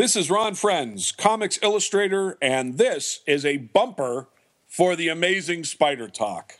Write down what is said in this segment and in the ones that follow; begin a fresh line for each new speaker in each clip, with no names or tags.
This is Ron Frenz, comics illustrator, and this is a bumper for the amazing Spider Talk.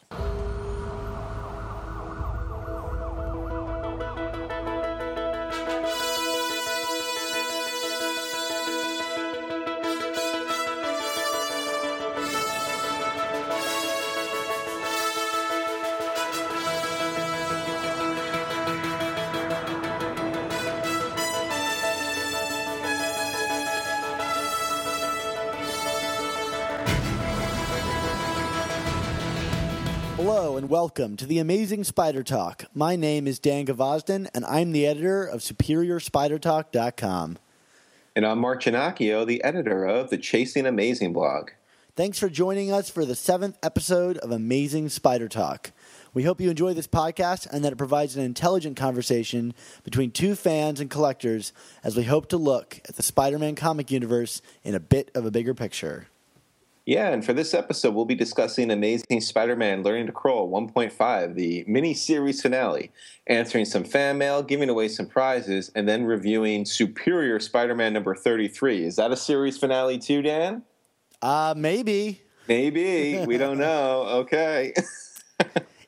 Welcome to the Amazing Spider Talk. My name is Dan Gvozden and I'm the editor of SuperiorSpiderTalk.com.
And I'm Mark Ginocchio, the editor of the Chasing Amazing blog.
Thanks for joining us for the seventh episode of Amazing Spider Talk. We hope you enjoy this podcast and that it provides an intelligent conversation between two fans and collectors as we hope to look at the Spider Man comic universe in a bit of a bigger picture.
Yeah, and for this episode, we'll be discussing Amazing Spider Man Learning to Crawl 1.5, the mini series finale, answering some fan mail, giving away some prizes, and then reviewing Superior Spider Man number 33. Is that a series finale too, Dan?
Uh, maybe.
Maybe. we don't know. Okay.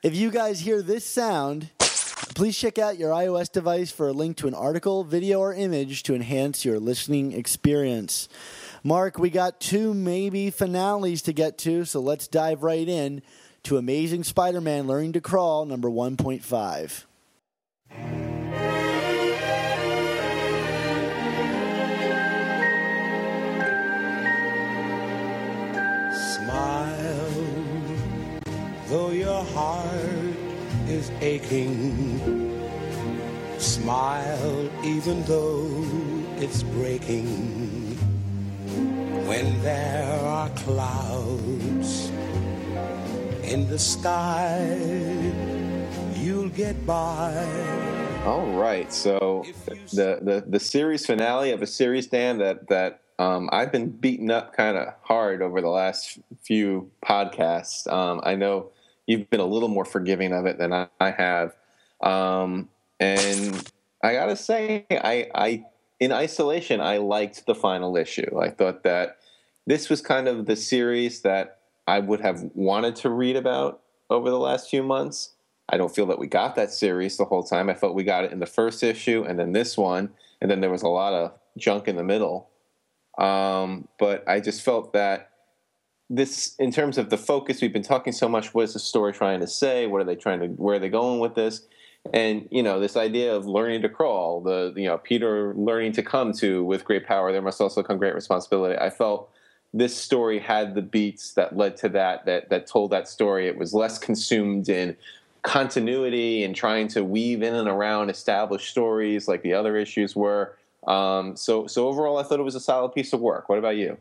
If you guys hear this sound, please check out your iOS device for a link to an article, video, or image to enhance your listening experience. Mark, we got two maybe finales to get to, so let's dive right in to Amazing Spider Man Learning to Crawl number 1.5.
Smile, though your heart is aching. Smile, even though it's breaking. When there are clouds in the sky, you'll get by.
All right. So the, the the series finale of a series, Dan, that that um, I've been beaten up kind of hard over the last few podcasts. Um, I know you've been a little more forgiving of it than I, I have, um, and I gotta say, I, I in isolation, I liked the final issue. I thought that this was kind of the series that I would have wanted to read about over the last few months. I don't feel that we got that series the whole time. I felt we got it in the first issue and then this one, and then there was a lot of junk in the middle. Um, but I just felt that this, in terms of the focus, we've been talking so much. What is the story trying to say? What are they trying to? Where are they going with this? And you know, this idea of learning to crawl, the you know Peter learning to come to with great power, there must also come great responsibility. I felt this story had the beats that led to that that that told that story. It was less consumed in continuity and trying to weave in and around established stories like the other issues were. Um, so so overall, I thought it was a solid piece of work. What about you?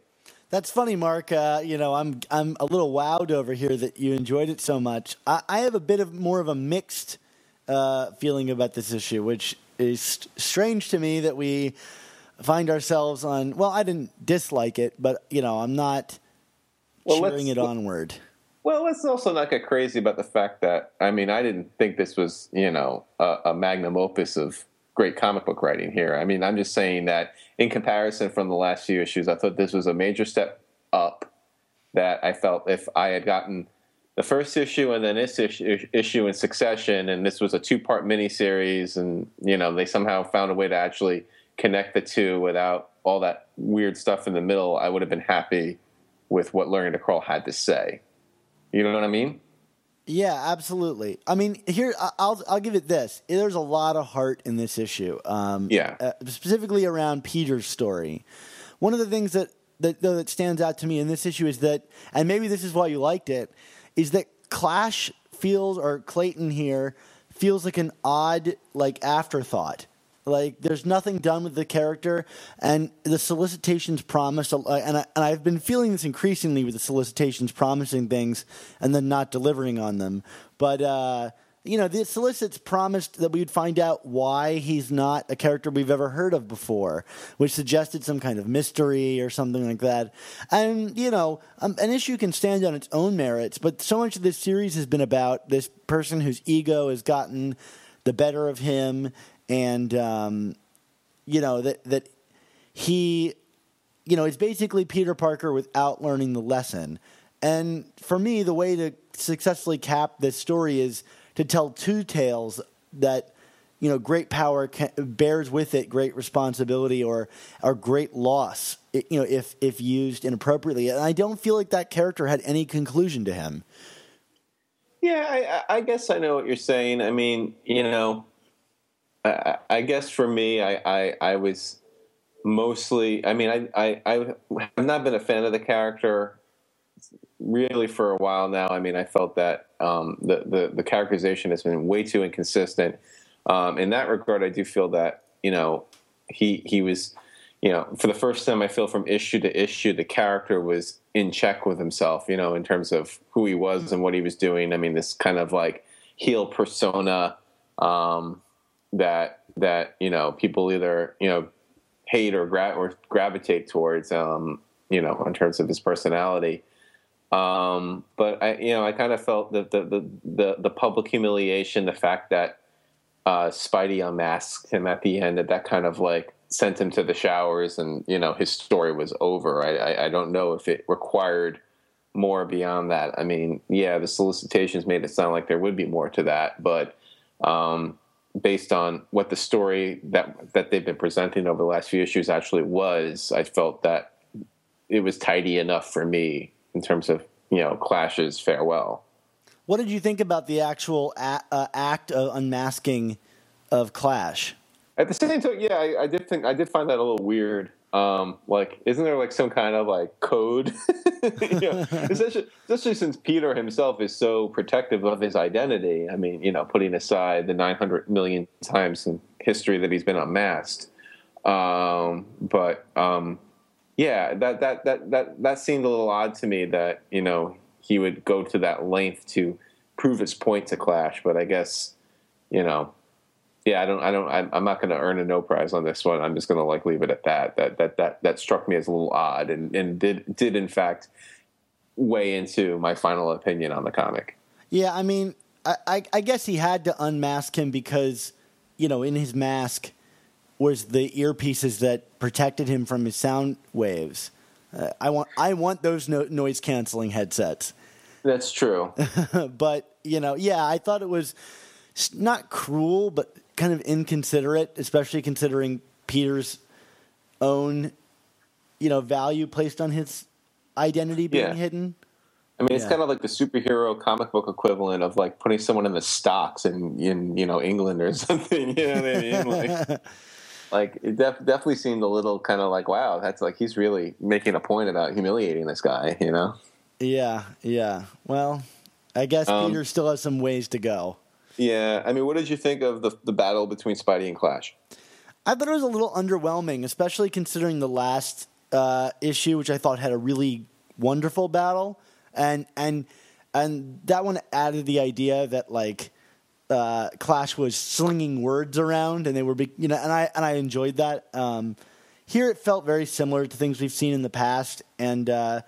That's funny, Mark. Uh, you know, I'm I'm a little wowed over here that you enjoyed it so much. I, I have a bit of more of a mixed uh, feeling about this issue, which is st- strange to me that we find ourselves on. Well, I didn't dislike it, but you know, I'm not
Well,
cheering it onward.
Well, let's also not get crazy about the fact that I mean I didn't think this was you know a, a magnum opus of great comic book writing here. I mean I'm just saying that in comparison from the last few issues, I thought this was a major step up. That I felt if I had gotten the first issue and then this issue, issue in succession, and this was a two part miniseries, and you know they somehow found a way to actually connect the two without all that weird stuff in the middle, I would have been happy with what Learning to Crawl had to say. You know what I mean?
Yeah, absolutely. I mean, here I'll I'll give it this. There's a lot of heart in this issue. Um,
Yeah.
uh, specifically around Peter's story. One of the things that that though that stands out to me in this issue is that, and maybe this is why you liked it, is that Clash feels or Clayton here feels like an odd like afterthought. Like there's nothing done with the character, and the solicitations promised. And, I, and I've been feeling this increasingly with the solicitations promising things and then not delivering on them. But uh, you know, the solicits promised that we'd find out why he's not a character we've ever heard of before, which suggested some kind of mystery or something like that. And, you know, um, an issue can stand on its own merits, but so much of this series has been about this person whose ego has gotten the better of him and, um, you know, that, that he, you know, is basically Peter Parker without learning the lesson. And for me, the way to successfully cap this story is to tell two tales that you know great power can, bears with it great responsibility or or great loss you know if if used inappropriately. And i don't feel like that character had any conclusion to him.
Yeah i, I guess i know what you're saying. I mean you know i, I guess for me I, I, I was mostly i mean I, I i have not been a fan of the character really for a while now. I mean, I felt that um, the, the, the characterization has been way too inconsistent. Um, in that regard, I do feel that you know he he was you know for the first time I feel from issue to issue the character was in check with himself. You know, in terms of who he was and what he was doing. I mean, this kind of like heel persona um, that that you know people either you know hate or gra- or gravitate towards. Um, you know, in terms of his personality. Um, but I, you know, I kind of felt that the, the, the, the, public humiliation, the fact that uh, Spidey unmasked him at the end, that that kind of like sent him to the showers, and you know, his story was over. I, I, I don't know if it required more beyond that. I mean, yeah, the solicitations made it sound like there would be more to that, but um, based on what the story that that they've been presenting over the last few issues actually was, I felt that it was tidy enough for me in terms of you know Clash's farewell.
What did you think about the actual a- uh, act of unmasking of Clash?
At the same time, yeah, I, I, did think I did find that a little weird. Um, like, isn't there like some kind of like code? know, especially, especially since Peter himself is so protective of his identity. I mean, you know, putting aside the 900 million times in history that he's been unmasked. Um, but um, yeah, that that that that that seemed a little odd to me that you know he would go to that length to prove his point to Clash. But I guess you know, yeah, I don't, I don't, I'm not going to earn a no prize on this one. I'm just going to like leave it at that. That that that that struck me as a little odd, and and did did in fact weigh into my final opinion on the comic.
Yeah, I mean, I, I, I guess he had to unmask him because you know in his mask was the earpieces that protected him from his sound waves. Uh, I want I want those no- noise canceling headsets.
That's true.
but you know, yeah, I thought it was not cruel, but kind of inconsiderate, especially considering Peter's own, you know, value placed on his identity being yeah. hidden.
I mean, it's yeah. kind of like the superhero comic book equivalent of like putting someone in the stocks in in you know England or something. You know what I mean? Like, like it def- definitely seemed a little kind of like wow that's like he's really making a point about humiliating this guy you know?
Yeah yeah. Well i guess um, peter still has some ways to go.
Yeah i mean what did you think of the, the battle between spidey and clash?
I thought it was a little underwhelming especially considering the last uh, issue which i thought had a really wonderful battle. And and and that one added the idea that like uh, Clash was slinging words around, and they were, you know, and I and I enjoyed that. Um, here, it felt very similar to things we've seen in the past, and uh,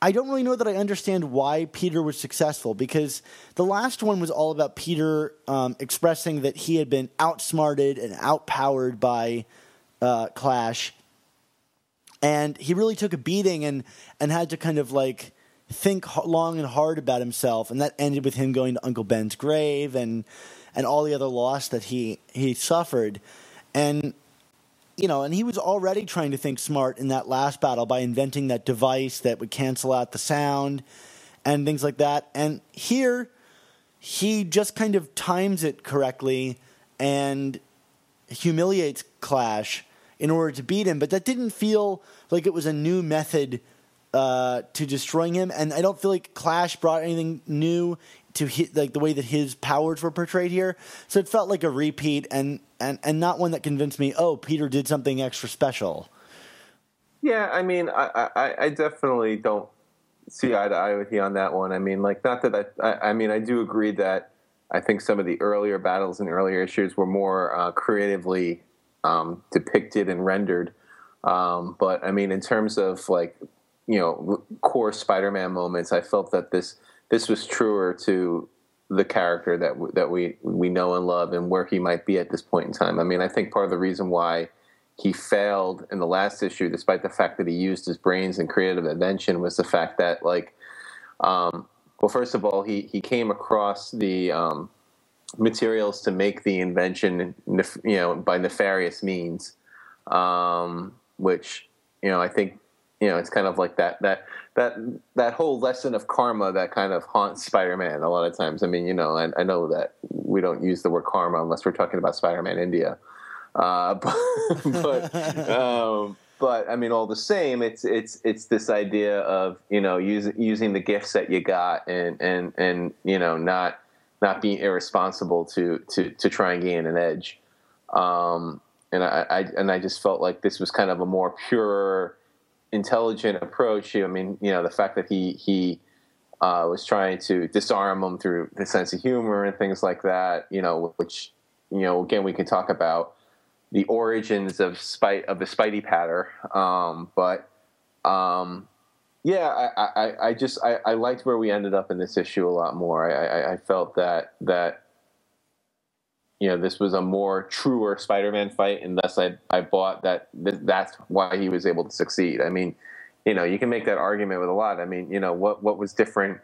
I don't really know that I understand why Peter was successful because the last one was all about Peter um, expressing that he had been outsmarted and outpowered by uh, Clash, and he really took a beating and and had to kind of like think long and hard about himself, and that ended with him going to Uncle Ben's grave and and all the other loss that he he suffered, and you know, and he was already trying to think smart in that last battle by inventing that device that would cancel out the sound and things like that. And here, he just kind of times it correctly and humiliates Clash in order to beat him. But that didn't feel like it was a new method uh, to destroying him, and I don't feel like Clash brought anything new to hit, like the way that his powers were portrayed here. So it felt like a repeat, and and and not one that convinced me. Oh, Peter did something extra special.
Yeah, I mean, I, I, I definitely don't see eye to eye with you on that one. I mean, like, not that I, I, I mean, I do agree that I think some of the earlier battles and earlier issues were more uh, creatively um, depicted and rendered. Um, but I mean, in terms of like you know core Spider-Man moments, I felt that this this was truer to the character that that we we know and love and where he might be at this point in time. I mean, I think part of the reason why he failed in the last issue, despite the fact that he used his brains and creative invention, was the fact that like, um, well, first of all, he he came across the um, materials to make the invention, you know, by nefarious means, um, which you know I think you know it's kind of like that that that that whole lesson of karma that kind of haunts Spider-Man a lot of times. I mean, you know, I, I know that we don't use the word karma unless we're talking about Spider-Man India, uh, but but, um, but I mean, all the same, it's it's it's this idea of you know using using the gifts that you got and and and you know not not being irresponsible to to to try and gain an edge. Um, and I, I and I just felt like this was kind of a more pure intelligent approach. I mean, you know, the fact that he he uh, was trying to disarm them through the sense of humor and things like that. You know, which you know, again, we can talk about the origins of spite of the Spidey patter, um, but. Um, yeah, I, I, I just I, I, liked where we ended up in this issue a lot more. I, I, felt that that you know this was a more truer Spider-Man fight, and thus I I bought that that's why he was able to succeed. I mean, you know, you can make that argument with a lot. I mean, you know, what what was different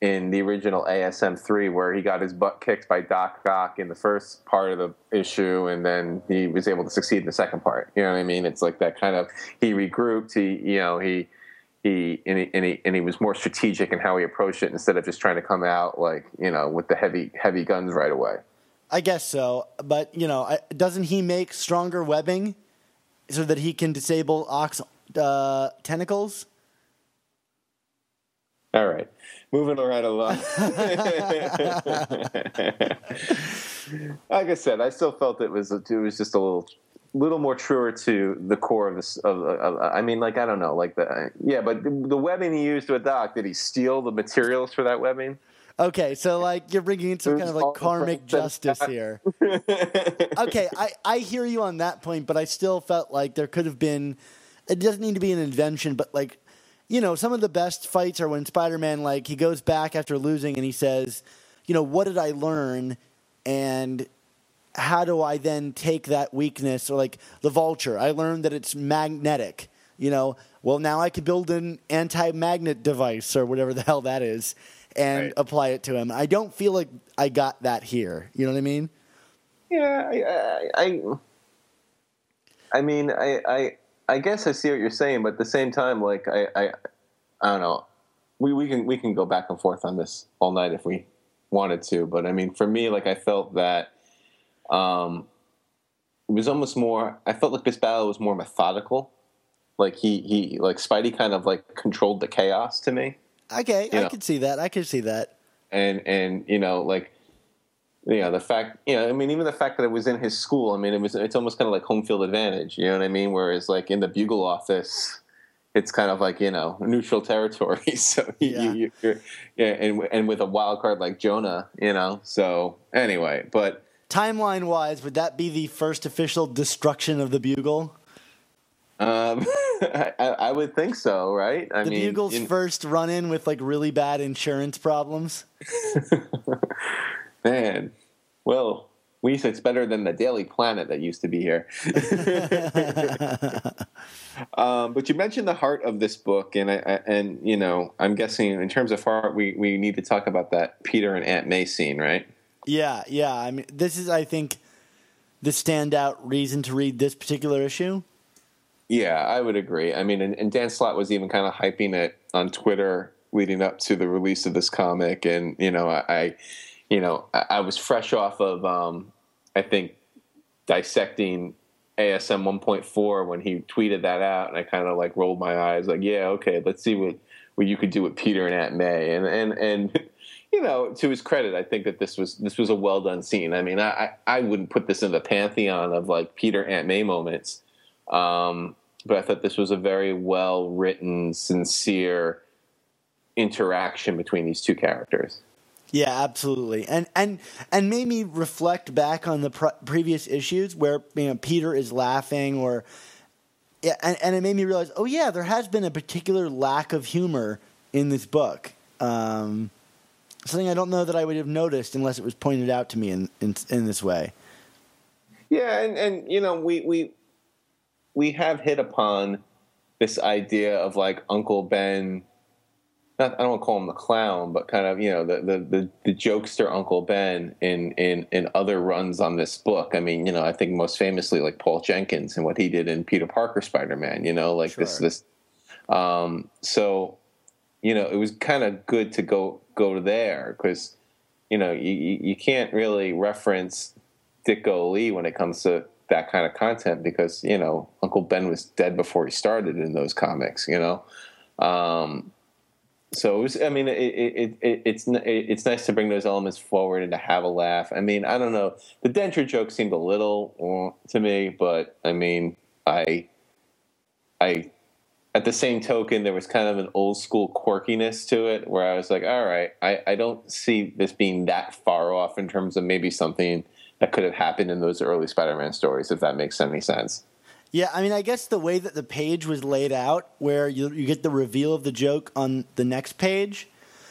in the original ASM three, where he got his butt kicked by Doc Ock in the first part of the issue, and then he was able to succeed in the second part. You know what I mean? It's like that kind of he regrouped. He you know he. He and, he and he and he was more strategic in how he approached it instead of just trying to come out like you know with the heavy heavy guns right away.
I guess so, but you know, doesn't he make stronger webbing so that he can disable Ock's uh, tentacles?
All right, moving right along. like I said, I still felt it was it was just a little little more truer to the core of this. Of, of, I mean, like I don't know, like the yeah, but the, the webbing he used with Doc, did he steal the materials for that webbing?
Okay, so like you're bringing in some kind of like karmic justice here. okay, I, I hear you on that point, but I still felt like there could have been. It doesn't need to be an invention, but like, you know, some of the best fights are when Spider-Man like he goes back after losing and he says, you know, what did I learn, and how do I then take that weakness or like the vulture? I learned that it's magnetic. You know, well now I could build an anti-magnet device or whatever the hell that is and right. apply it to him. I don't feel like I got that here. You know what I mean?
Yeah, I, I, I mean, I, I, I guess I see what you're saying, but at the same time, like, I, I, I don't know. We we can we can go back and forth on this all night if we wanted to, but I mean, for me, like, I felt that, um, it was almost more. I felt like this battle was more methodical. Like he he like Spidey kind of like controlled the chaos to me.
Okay, you I know? could see that. I could see that.
And and you know like you know the fact you know I mean even the fact that it was in his school. I mean it was it's almost kind of like home field advantage. You know what I mean? Whereas like in the Bugle office. It's kind of like you know neutral territory, so yeah. you, you, yeah, and and with a wild card like Jonah, you know. So anyway, but
timeline wise, would that be the first official destruction of the Bugle?
Um, I, I, would think so, right?
I the mean, Bugle's in, first run in with like really bad insurance problems.
Man, well, we it's better than the Daily Planet that used to be here. um, but you mentioned the heart of this book, and I, I, and you know, I'm guessing in terms of heart, we we need to talk about that Peter and Aunt May scene, right?
Yeah, yeah. I mean, this is, I think, the standout reason to read this particular issue.
Yeah, I would agree. I mean, and, and Dan Slott was even kind of hyping it on Twitter leading up to the release of this comic, and you know, I, you know, I, I, was fresh off of, um, I think, dissecting ASM 1.4 when he tweeted that out, and I kind of like rolled my eyes, like, yeah, okay, let's see what what you could do with Peter and Aunt May, and and and. You know, to his credit, I think that this was this was a well done scene. I mean, I I wouldn't put this in the pantheon of like Peter Aunt May moments, um, but I thought this was a very well written, sincere interaction between these two characters.
Yeah, absolutely, and and and made me reflect back on the pre- previous issues where you know Peter is laughing, or yeah, and, and it made me realize, oh yeah, there has been a particular lack of humor in this book. Um, something I don't know that I would have noticed unless it was pointed out to me in in, in this way.
Yeah, and and you know we we we have hit upon this idea of like Uncle Ben. Not, I don't want to call him the clown, but kind of you know the, the the the jokester Uncle Ben in in in other runs on this book. I mean, you know, I think most famously like Paul Jenkins and what he did in Peter Parker Spider Man. You know, like
Sure.
this this. Um, so, you know, it was kind of good to go go there because, you know, you you can't really reference Ditko Lee when it comes to that kind of content because you know Uncle Ben was dead before he started in those comics. You know, um, so it was. I mean, it, it, it, it's it's nice to bring those elements forward and to have a laugh. I mean, I don't know. The denture joke seemed a little uh, to me, but I mean, I I at the same token, there was kind of an old school quirkiness to it where I was like, all right, I, I don't see this being that far off in terms of maybe something that could have happened in those early Spider Man stories, if that makes any sense.
Yeah, I mean, I guess the way that the page was laid out, where you you get the reveal of the joke on the next page,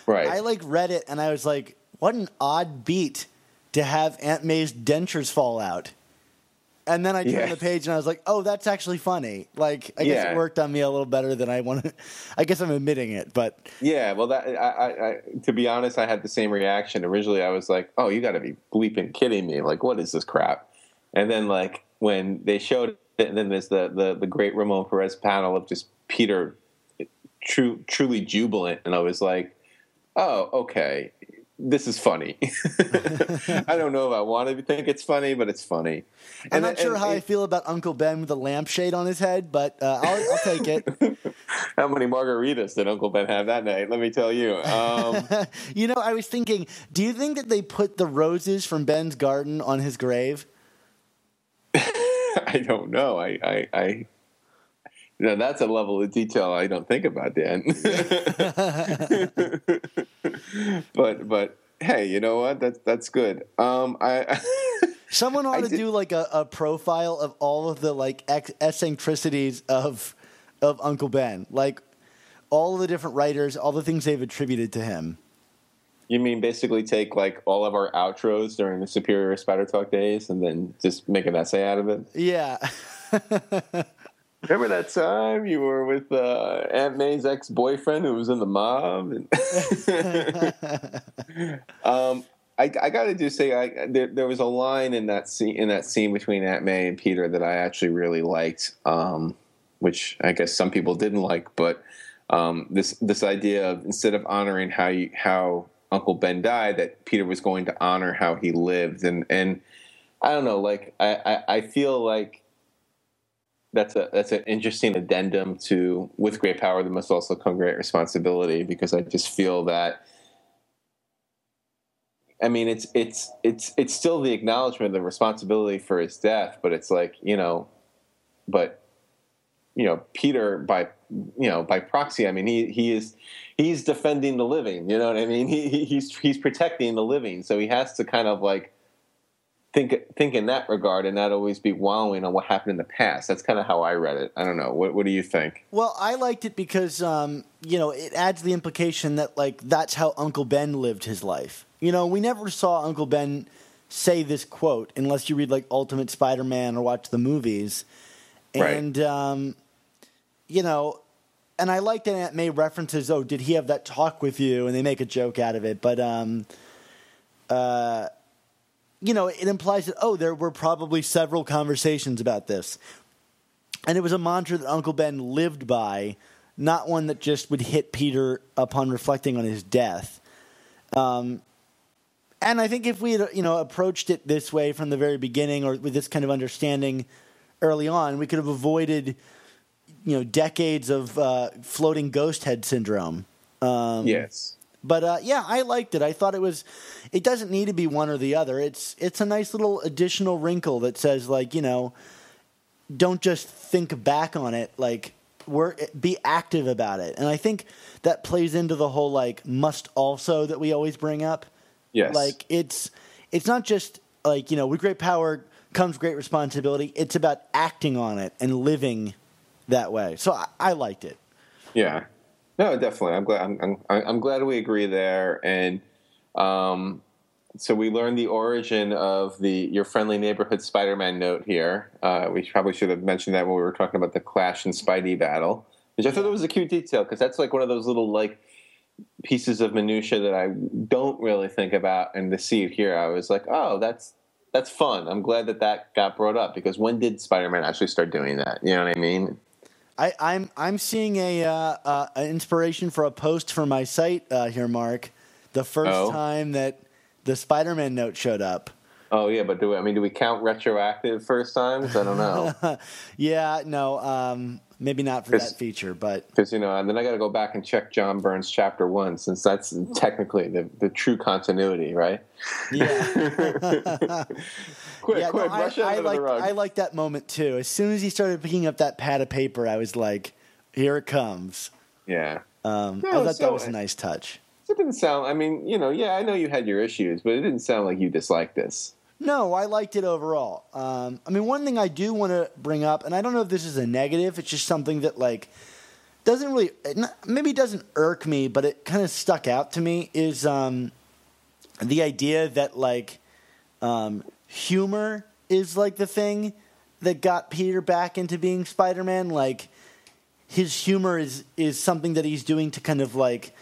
Right.
I like read it and I was like, what an odd beat to have Aunt May's dentures fall out. And then I turned
Yeah.
the page and I was like, oh, that's actually funny. Like, I guess
Yeah.
it worked on me a little better than I wanted. I guess I'm admitting it, but
yeah, well, that I, I, I, to be honest, I had the same reaction. Originally, I was like, "Oh, you got to be bleeping kidding me! Like, what is this crap?" And then, like, when they showed it, and then there's the the, the great Ramon Perez panel of just Peter, true, truly jubilant, and I was like, "Oh, okay, this is funny." I don't know if I want to think it's funny, but it's funny.
I'm
And-
not sure
and-
how I feel about Uncle Ben with a lampshade on his head, but uh, I'll, I'll take it.
How many margaritas did Uncle Ben have that night? Let me tell you. Um,
you know, I was thinking, do you think that they put the roses from Ben's garden on his grave?
I don't know. I, I, I know, that's a level of detail I don't think about, Dan. but, but hey, you know what? That's that's good. Um, I,
Someone ought
I
to
did-
do like a, a profile of all of the like ex- eccentricities of of Uncle Ben, like all the different writers, all the things they've attributed to him.
you mean basically take like all of our outros during the Superior Spider Talk days and then just make an essay out of it?
Yeah,
Remember that time you were with uh, Aunt May's ex boyfriend who was in the mob? Um, I, I got to just say I, there, there was a line in that scene in that scene between Aunt May and Peter that I actually really liked, um, which I guess some people didn't like. But um, this this idea of instead of honoring how you, how Uncle Ben died, that Peter was going to honor how he lived, and and I don't know, like I, I, I feel like that's a that's an interesting addendum to with great power there must also come great responsibility because I just feel that I mean it's it's it's it's still the acknowledgement of the responsibility for his death, but it's like, you know, but you know, Peter by you know, by proxy, I mean he he is he's defending the living, you know what I mean? He, he he's he's protecting the living, so he has to kind of like think think in that regard and not always be wallowing on what happened in the past. That's kind of how I read it. I don't know. What what do you think?
Well, I liked it because um, you know it adds the implication that like that's how Uncle Ben lived his life. You know, we never saw Uncle Ben say this quote unless you read like Ultimate Spider-Man or watch the movies,
Right.
and um, you know, and I like that Aunt May references, "Oh, did he have that talk with you?" and they make a joke out of it, but um, uh, you know, it implies that oh, there were probably several conversations about this. And it was a mantra that Uncle Ben lived by, not one that just would hit Peter upon reflecting on his death. Um, and I think if we had, you know, approached it this way from the very beginning, or with this kind of understanding early on, we could have avoided, you know, decades of uh, floating ghost head syndrome. Um,
yes.
But uh, yeah, I liked it. I thought it was. It doesn't need to be one or the other. It's it's a nice little additional wrinkle that says like you know, don't just think back on it. Like we're be active about it. And I think that plays into the whole like must also that we always bring up.
Yes.
Like it's it's not just like you know with great power comes great responsibility. It's about acting on it and living that way. So I, I liked it.
Yeah. No, definitely. I'm glad. I'm, I'm I'm glad we agree there. And um, so we learned the origin of the your friendly neighborhood Spider-Man note here. Uh, we probably should have mentioned that when we were talking about the Clash and Spidey battle, which I thought that was a cute detail because that's like one of those little like pieces of minutia that I don't really think about, and to see it here, I was like, oh, that's that's fun. I'm glad that that got brought up because when did Spider-Man actually start doing that? You know what I mean?
I, I'm I'm seeing a uh, uh, an inspiration for a post for my site uh, here, Mark. The first
Oh.
time that the Spider-Man note showed up.
Oh yeah, but do we, I mean do we count retroactive first times? I don't know.
Yeah, no, um, maybe not for that feature, but
Because you know, and then I got to go back and check John Byrne's chapter one, since that's technically the, the true continuity, right?
yeah,
Quick,
yeah.
quick,
no, I,
brush it
I
the
like. I like that moment too. As soon as he started picking up that pad of paper, I was like, "Here it comes."
yeah,
Um, I thought
so-
that was a nice touch.
it didn't sound. I mean, you know, yeah, I know you had your issues, but it didn't sound like you disliked this.
No, I liked it overall. Um, I mean, one thing I do want to bring up, and I don't know if this is a negative. It's just something that like doesn't really, maybe doesn't irk me, but it kind of stuck out to me. Is um, the idea that like um, humor is like the thing that got Peter back into being Spider-Man. Like his humor is is something that he's doing to kind of like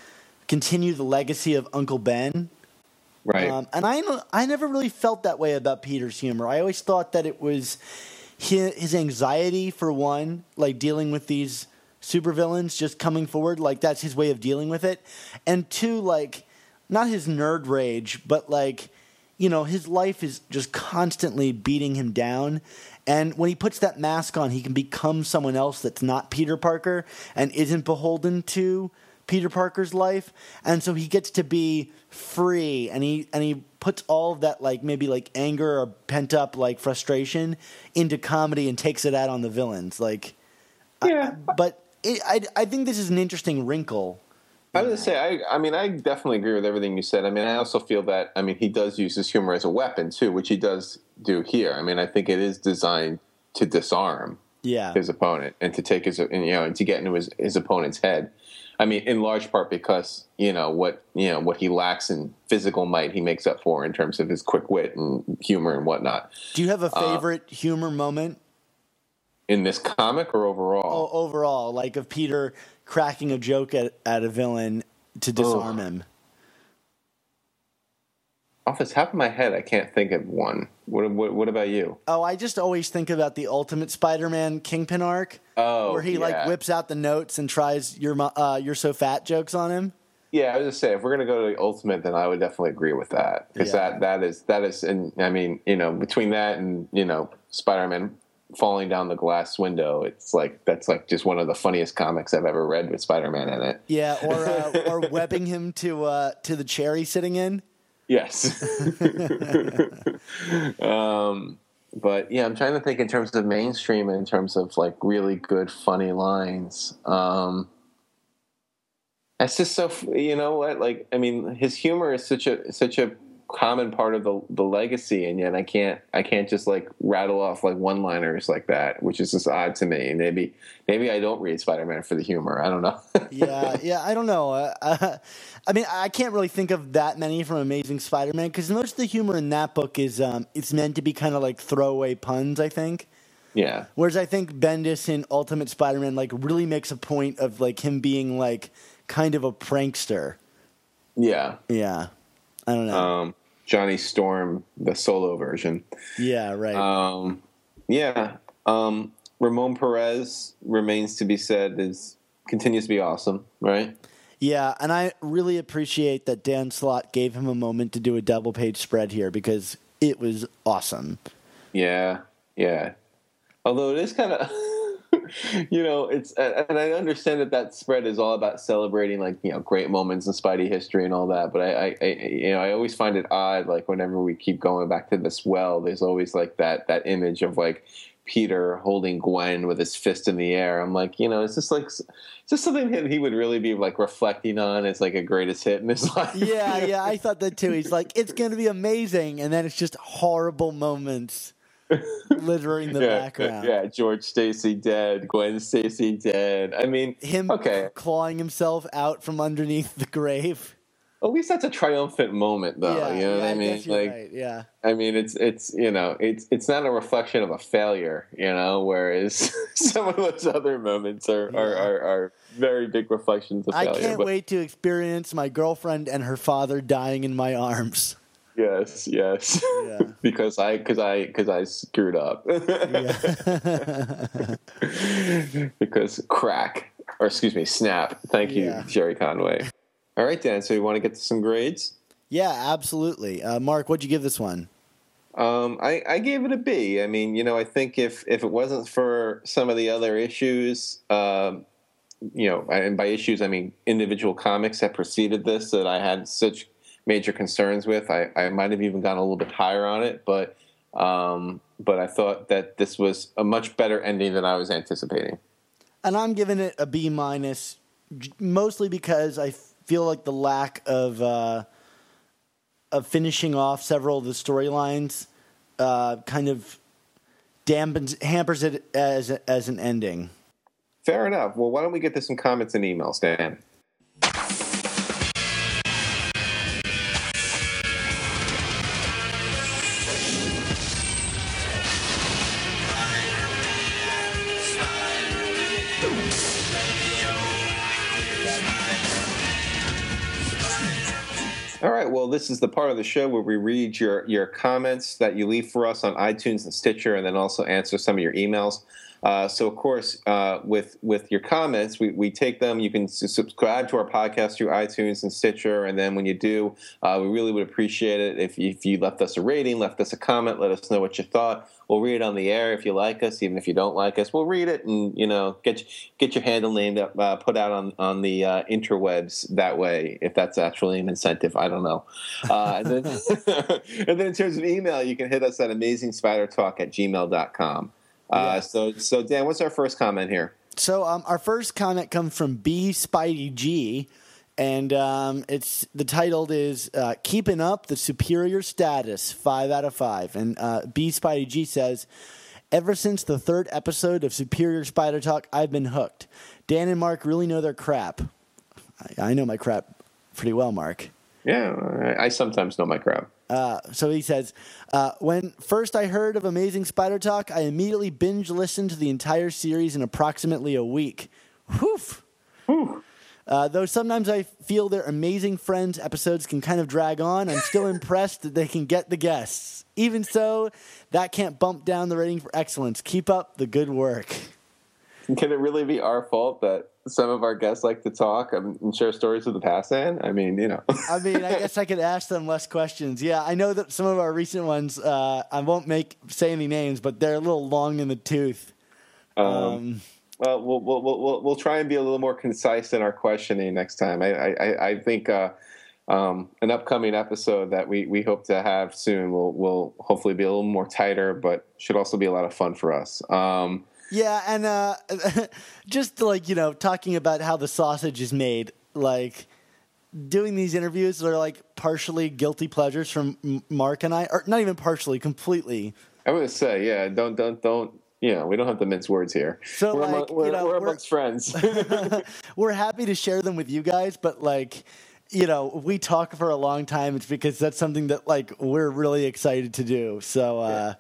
continue the legacy of Uncle Ben.
Right.
Um, and I, I never really felt that way about Peter's humor. I always thought that it was his, his anxiety, for one, like dealing with these supervillains just coming forward, like that's his way of dealing with it. And two, like, not his nerd rage, but like, you know, his life is just constantly beating him down. And when he puts that mask on, he can become someone else that's not Peter Parker and isn't beholden to Peter Parker's life. And so he gets to be free and he and he puts all of that like maybe like anger or pent up like frustration into comedy and takes it out on the villains. Like
yeah.
but it, I I think this is an interesting wrinkle.
I was gonna say, I, I mean, I definitely agree with everything you said. I mean, I also feel that, I mean, he does use his humor as a weapon too, which he does do here. I mean, I think it is designed to disarm
Yeah.
his opponent and to take his, and, you know, and to get into his, his opponent's head. I mean, in large part because you know what you know what he lacks in physical might, he makes up for in terms of his quick wit and humor and whatnot.
Do you have a
Uh,
favorite humor moment
In this comic or overall?
o- overall, like of Peter cracking a joke at, at a villain to disarm him?
Off the top of my head, I can't think of one. What, what, what about you?
Oh, I just always think about the Ultimate Spider-Man Kingpin arc,
Oh,
where he like whips out the notes and tries "you're uh, you're so fat" jokes on him.
Yeah, I was just saying, if we're gonna go to the ultimate, then I would definitely agree with that because
Yeah.
that that is that is, and I mean, you know, between that and you know, Spider-Man falling down the glass window, it's like that's like just one of the funniest comics I've ever read with Spider-Man in it.
Yeah, or uh, or webbing him to uh, to the chair he's sitting in.
Yes. um, but yeah, I'm trying to think in terms of mainstream, in terms of like really good, funny lines. Um, that's just so you know what? Like, I mean, his humor is such a such a common part of the the legacy, and yet I can't I can't just like rattle off like one liners like that, which is just odd to me. Maybe maybe I don't read Spider Man for the humor. I don't know.
Yeah, yeah, I don't know. Uh, uh, I mean, I can't really think of that many from Amazing Spider-Man because most of the humor in that book is um, it's meant to be kind of like throwaway puns. I think.
yeah.
Whereas I think Bendis in Ultimate Spider-Man like really makes a point of like him being like kind of a prankster.
Yeah.
Yeah, I don't know.
Um, Johnny Storm, the solo version.
yeah, right.
Um, yeah. Um, Ramon Perez remains to be said is continues to be awesome, right?
yeah, and I really appreciate that Dan Slott gave him a moment to do a double page spread here because it was awesome.
Yeah, yeah. Although it is kind of, you know, it's and I understand that that spread is all about celebrating like you know great moments in Spidey history and all that. But I, I, you know, I always find it odd like whenever we keep going back to this well, there's always like that that image of like Peter holding Gwen with his fist in the air. I'm like, you know, it's just like, is this something that he would really be like reflecting on as like a greatest hit in his life?
Yeah, yeah, I thought that too. He's like, it's going to be amazing, and then it's just horrible moments littering the
yeah,
background.
yeah, George Stacy dead, Gwen Stacy dead. I mean,
Him
okay,
clawing himself out from underneath the grave.
at least that's a triumphant moment, though.
yeah,
you know
yeah,
what I mean?
you're
Like,
right. Yeah.
I mean, it's it's you know, it's it's not a reflection of a failure, you know. Whereas some of those other moments are are, are, are very big reflections of failure.
I can't
but
wait to experience my girlfriend and her father dying in my arms.
Yes, yes,
Yeah.
because I because I because I screwed up because crack or excuse me, snap. Thank you,
Yeah.
Gerry Conway. All right, Dan. So you want to get to some grades?
yeah, absolutely. Uh, Mark, what'd you give this one?
Um, I, I gave it a B. I mean, you know, I think if if it wasn't for some of the other issues, um, you know, and by issues I mean individual comics that preceded this that I had such major concerns with, I, I might have even gone a little bit higher on it. But um, but I thought that this was a much better ending than I was anticipating.
And I'm giving it a B minus, mostly because I feel like the lack of uh, of finishing off several of the storylines uh, kind of dampens hampers it as as an ending.
Fair enough. Well, why don't we get to some comments and emails, Dan? Well, this is the part of the show where we read your your comments that you leave for us on iTunes and Stitcher, and then also answer some of your emails. Uh, so, of course, uh, with with your comments, we, we take them. You can subscribe to our podcast through iTunes and Stitcher, and then when you do, uh, we really would appreciate it if you, if you left us a rating, left us a comment, let us know what you thought. We'll read it on the air if you like us, even if you don't like us. We'll read it and you know get get your handle named up, uh, put out on on the uh, interwebs that way. If that's actually an incentive, I don't know. Uh, and, then, and then in terms of email, you can hit us at amazingspidertalk at gmail.com. Uh,
Yeah.
So so Dan, what's our first comment here?
So um, our first comment comes from B Spidey G, and um, it's the titled is uh, "Keeping Up the Superior Status." Five out of five, and uh, B Spidey G says, "Ever since the third episode of Superior Spider Talk, I've been hooked. Dan and Mark really know their crap. I, I know my crap pretty well, Mark."
Yeah, I, I sometimes know my crap.
Uh, so he says, uh, when first I heard of Amazing Spider Talk, I immediately binge listened to the entire series in approximately a week. Whew. Uh, though sometimes I feel their Amazing Friends episodes can kind of drag on, I'm still impressed that they can get the guests. Even so, that can't bump down the rating for excellence. Keep up the good work.
Can it really be our fault that some of our guests like to talk and and share stories of the past? Dan, I mean, you know.
I mean, I guess I could ask them less questions. Yeah, I know that some of our recent ones, uh, I won't make say any names, but they're a little long in the tooth. Um,
Well, we'll, we'll, we'll, we'll, we'll try and be a little more concise in our questioning next time. I, I, I- I think uh, um, an upcoming episode that we, we hope to have soon will, will hopefully be a little more tighter, but should also be a lot of fun for us. Um,
Yeah, and uh, just like you know, talking about how the sausage is made, like doing these interviews are like partially guilty pleasures from Mark and I, or not even partially, completely.
I would say, yeah, don't, don't, don't, you know, we don't have to mince words here.
So,
we're,
like,
among, we're,
you know,
we're
we're-
amongst friends.
We're happy to share them with you guys, but like. You know, we talk for a long time. It's because that's something that like we're really excited to do. So, uh,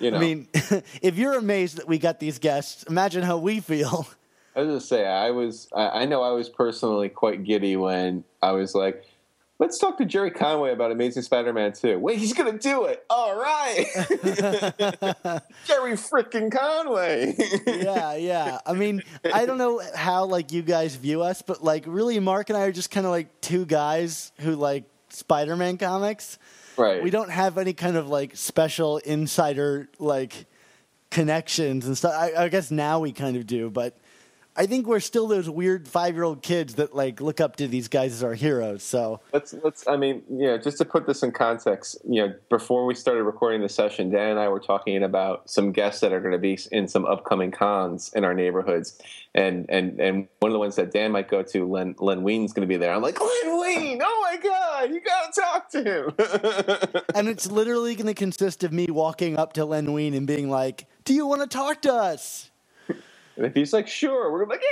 you know,
I mean, if you're amazed that we got these guests, imagine how we feel.
I was just say I was I, I know I was personally quite giddy when I was like, let's talk to Gerry Conway about Amazing Spider-Man 2. Wait, he's gonna do it. All right. Gerry freaking Conway.
yeah, yeah. I mean, I don't know how like you guys view us, but like really Mark and I are just kind of like two guys who like Spider-Man comics.
Right.
We don't have any kind of like special insider like connections and stuff. I, I guess now we kind of do, but I think we're still those weird five-year-old kids that like look up to these guys as our heroes. So
Let's let's. I mean, you know, just to put this in context, you know, before we started recording the session, Dan and I were talking about some guests that are going to be in some upcoming cons in our neighborhoods, and and and one of the ones that Dan might go to, Len Len Wein's going to be there. I'm like, Len Wein, oh my god, you got to talk to him.
and it's literally going to consist of me walking up to Len Wein and being like, "Do you want to talk to us?"
And if he's like, sure, we're gonna be like,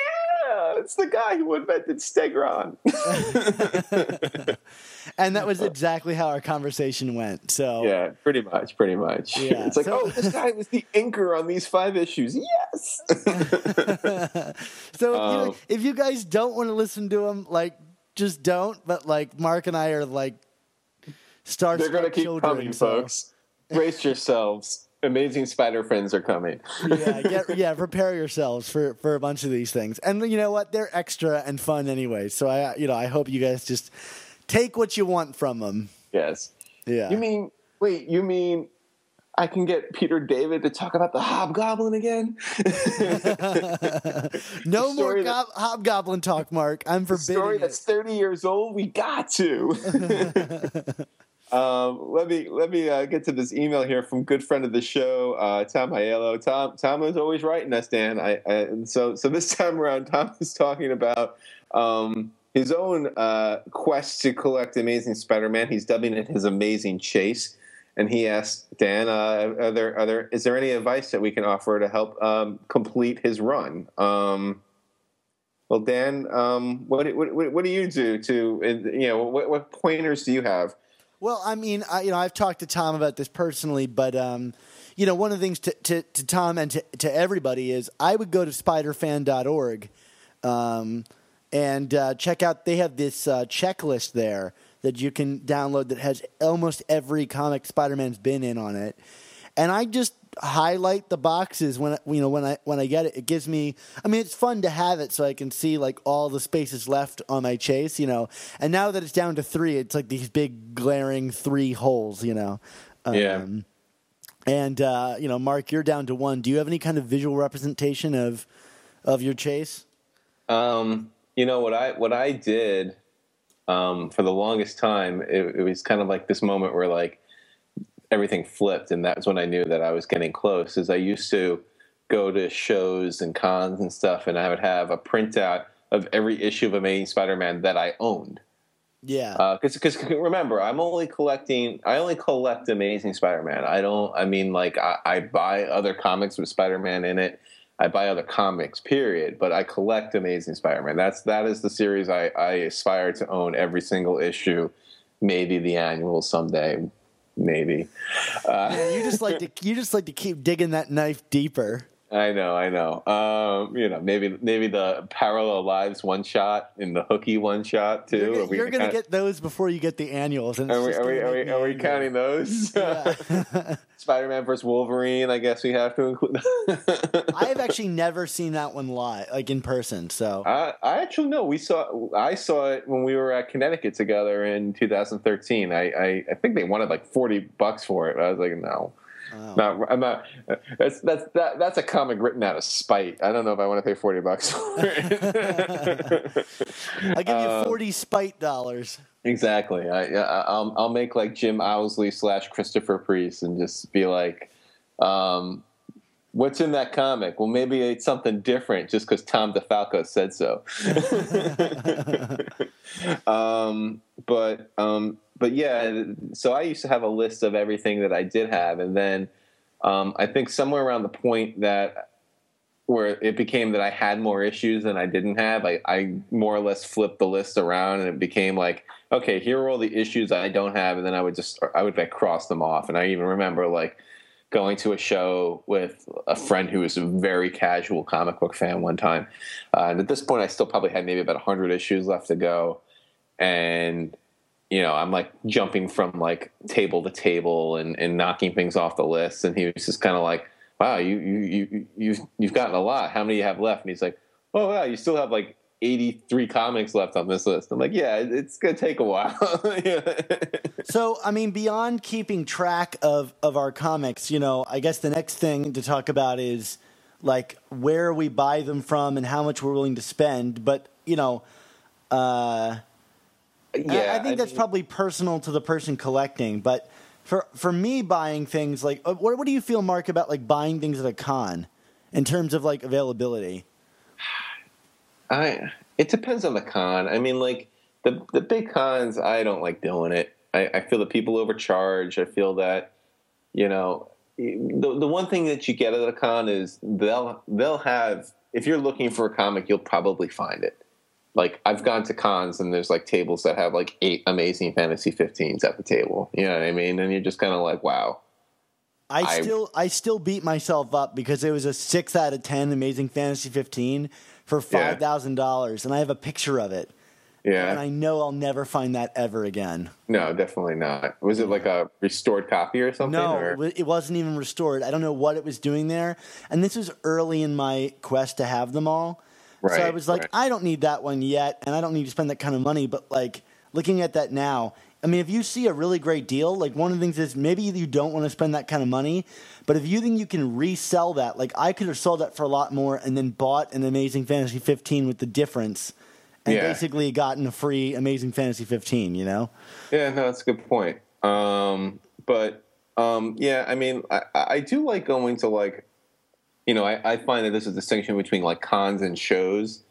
yeah, it's the guy who invented Stegron.
and that was exactly how our conversation went. So
yeah, pretty much, pretty much.
Yeah,
it's like,
so-
oh, this guy was the inker on these five issues. Yes.
So if,
Um,
you, if you guys don't want to listen to him, like just don't. But like Mark and I are like starstruck
They're gonna keep
children,
coming,
so-
folks. Brace yourselves. Amazing Spider Friends are coming.
yeah, get, yeah. Prepare yourselves for for a bunch of these things, and you know what? They're extra and fun anyway. So I, you know, I hope you guys just take what you want from them.
yes.
Yeah.
You mean? Wait. You mean? I can get Peter David to talk about the Hobgoblin again?
no more
that-
hobgoblin talk, Mark? I'm forbidding
story
it.
that's 30 years old we got to um, let me let me uh, get to this email here from good friend of the show uh, tom Aiello. tom tom is always writing us dan I, I and so so this time around tom is talking about um, his own uh, quest to collect amazing spider-man he's dubbing it his amazing chase and he asked Dan, uh, are there, are there, is there any advice that we can offer to help um, complete his run? Um, well, Dan, um, what, what what do you do to uh, you know what, what pointers do you have?
Well, I mean, I, you know, I've talked to Tom about this personally, but um, you know, one of the things to, to, to Tom and to, to everybody is I would go to spiderfan.org um, and uh, check out. They have this uh, checklist there that you can download that has almost every comic Spider-Man's been in on it, and I just highlight the boxes when I- you know when I when I get it. It gives me. I mean, it's fun to have it so I can see like all the spaces left on my chase. You know, and now that it's down to three, it's like these big glaring three holes. You know.
Yeah.
Um, And uh, you know, Mark, you're down to one. Do you have any kind of visual representation of of your chase?
Um, you know what I what I did um, for the longest time. It, it was kind of like this moment where like everything flipped, and that's when I knew that I was getting close. Is I used to go to shows and cons and stuff, and I would have a printout of every issue of Amazing Spider-Man that I owned.
Yeah.
because Uh, remember i'm only collecting i only collect amazing spider-man i don't i mean like I, I buy other comics with spider-man in it i buy other comics period but i collect amazing spider-man that's that is the series i i aspire to own every single issue maybe the annual someday maybe uh,
Man, you just like to you just like to keep digging that knife deeper.
I know, I know. Um, you know, maybe maybe the parallel lives one shot and the hooky one shot too.
You're,
Are
gonna-
we
you're gonna
count-
get those before you get the annuals. And
Are we, are we, are we, are we counting those?
Yeah.
Spider-Man versus Wolverine. I guess we have to include.
I have actually never seen that one live, like in person. So
I, I actually know we saw. I saw it when we were at Connecticut together in 2013. I, I, I think they wanted like 40 bucks for it. I was like, no, Not. I'm not. That's that's that, that's a comic written out of spite. I don't know if I want to pay 40 bucks for it.
I'll give you
Uh,
forty spite dollars.
Exactly. I, I, I'll I'll make like Jim Owsley slash Christopher Priest and just be like, um, "What's in that comic?" Well, maybe it's something different just because Tom DeFalco said so. um, but um, but yeah. So I used to have a list of everything that I did have, and then um, I think somewhere around the point that where it became that I had more issues than I didn't have. I, I more or less flipped the list around, and it became like, okay, here are all the issues I don't have, and then I would just I would like cross them off. And I even remember like going to a show with a friend who was a very casual comic book fan one time, uh, and at this point, I still probably had maybe about hundred issues left to go, and you know, I'm like jumping from like table to table and, and knocking things off the list. And he was just kind of like, wow, you, you, you, you've, you've gotten a lot. How many do you have left? And he's like, oh, wow, you still have like 83 comics left on this list. I'm like, yeah, it's going to take a while. Yeah.
So, I mean, beyond keeping track of, of our comics, you know, I guess the next thing to talk about is like where we buy them from and how much we're willing to spend. But, you know, uh,
yeah,
I, think that's
mean-
probably personal to the person collecting. But for for me, buying things like uh, what, what do you feel, Mark, about like buying things at a con in terms of like availability?
I it depends on the con. I mean, like the the big cons, I don't like doing it. I, I feel that people overcharge. I feel that you know the the one thing that you get at a con is they'll they'll have if you're looking for a comic, you'll probably find it. Like I've gone to cons and there's like tables that have like eight amazing fantasy 15s at the table. You know what I mean? And you're just kind of like, wow.
I,
I-
still I still beat myself up because it was a six out of ten Amazing Fantasy 15 for
Yeah.
five thousand dollars, and I have a picture of it,
Yeah.
and I know I'll never find that ever again.
no, definitely not. Was it like a restored copy or something?
No,
or?
it wasn't even restored. I don't know what it was doing there, and this was early in my quest to have them all. So I was like,
right.
I don't need that one yet, and I don't need to spend that kind of money. But like looking at that now, I mean, if you see a really great deal, like one of the things is maybe you don't want to spend that kind of money, but if you think you can resell that, like I could have sold that for a lot more and then bought an Amazing Fantasy 15 with the difference, and
Yeah.
basically gotten a free Amazing Fantasy 15. You know?
Yeah, no, that's a good point. Um, but um, yeah, I mean, I, I do like going to like, you know, I, I find that there's a distinction between like cons and shows.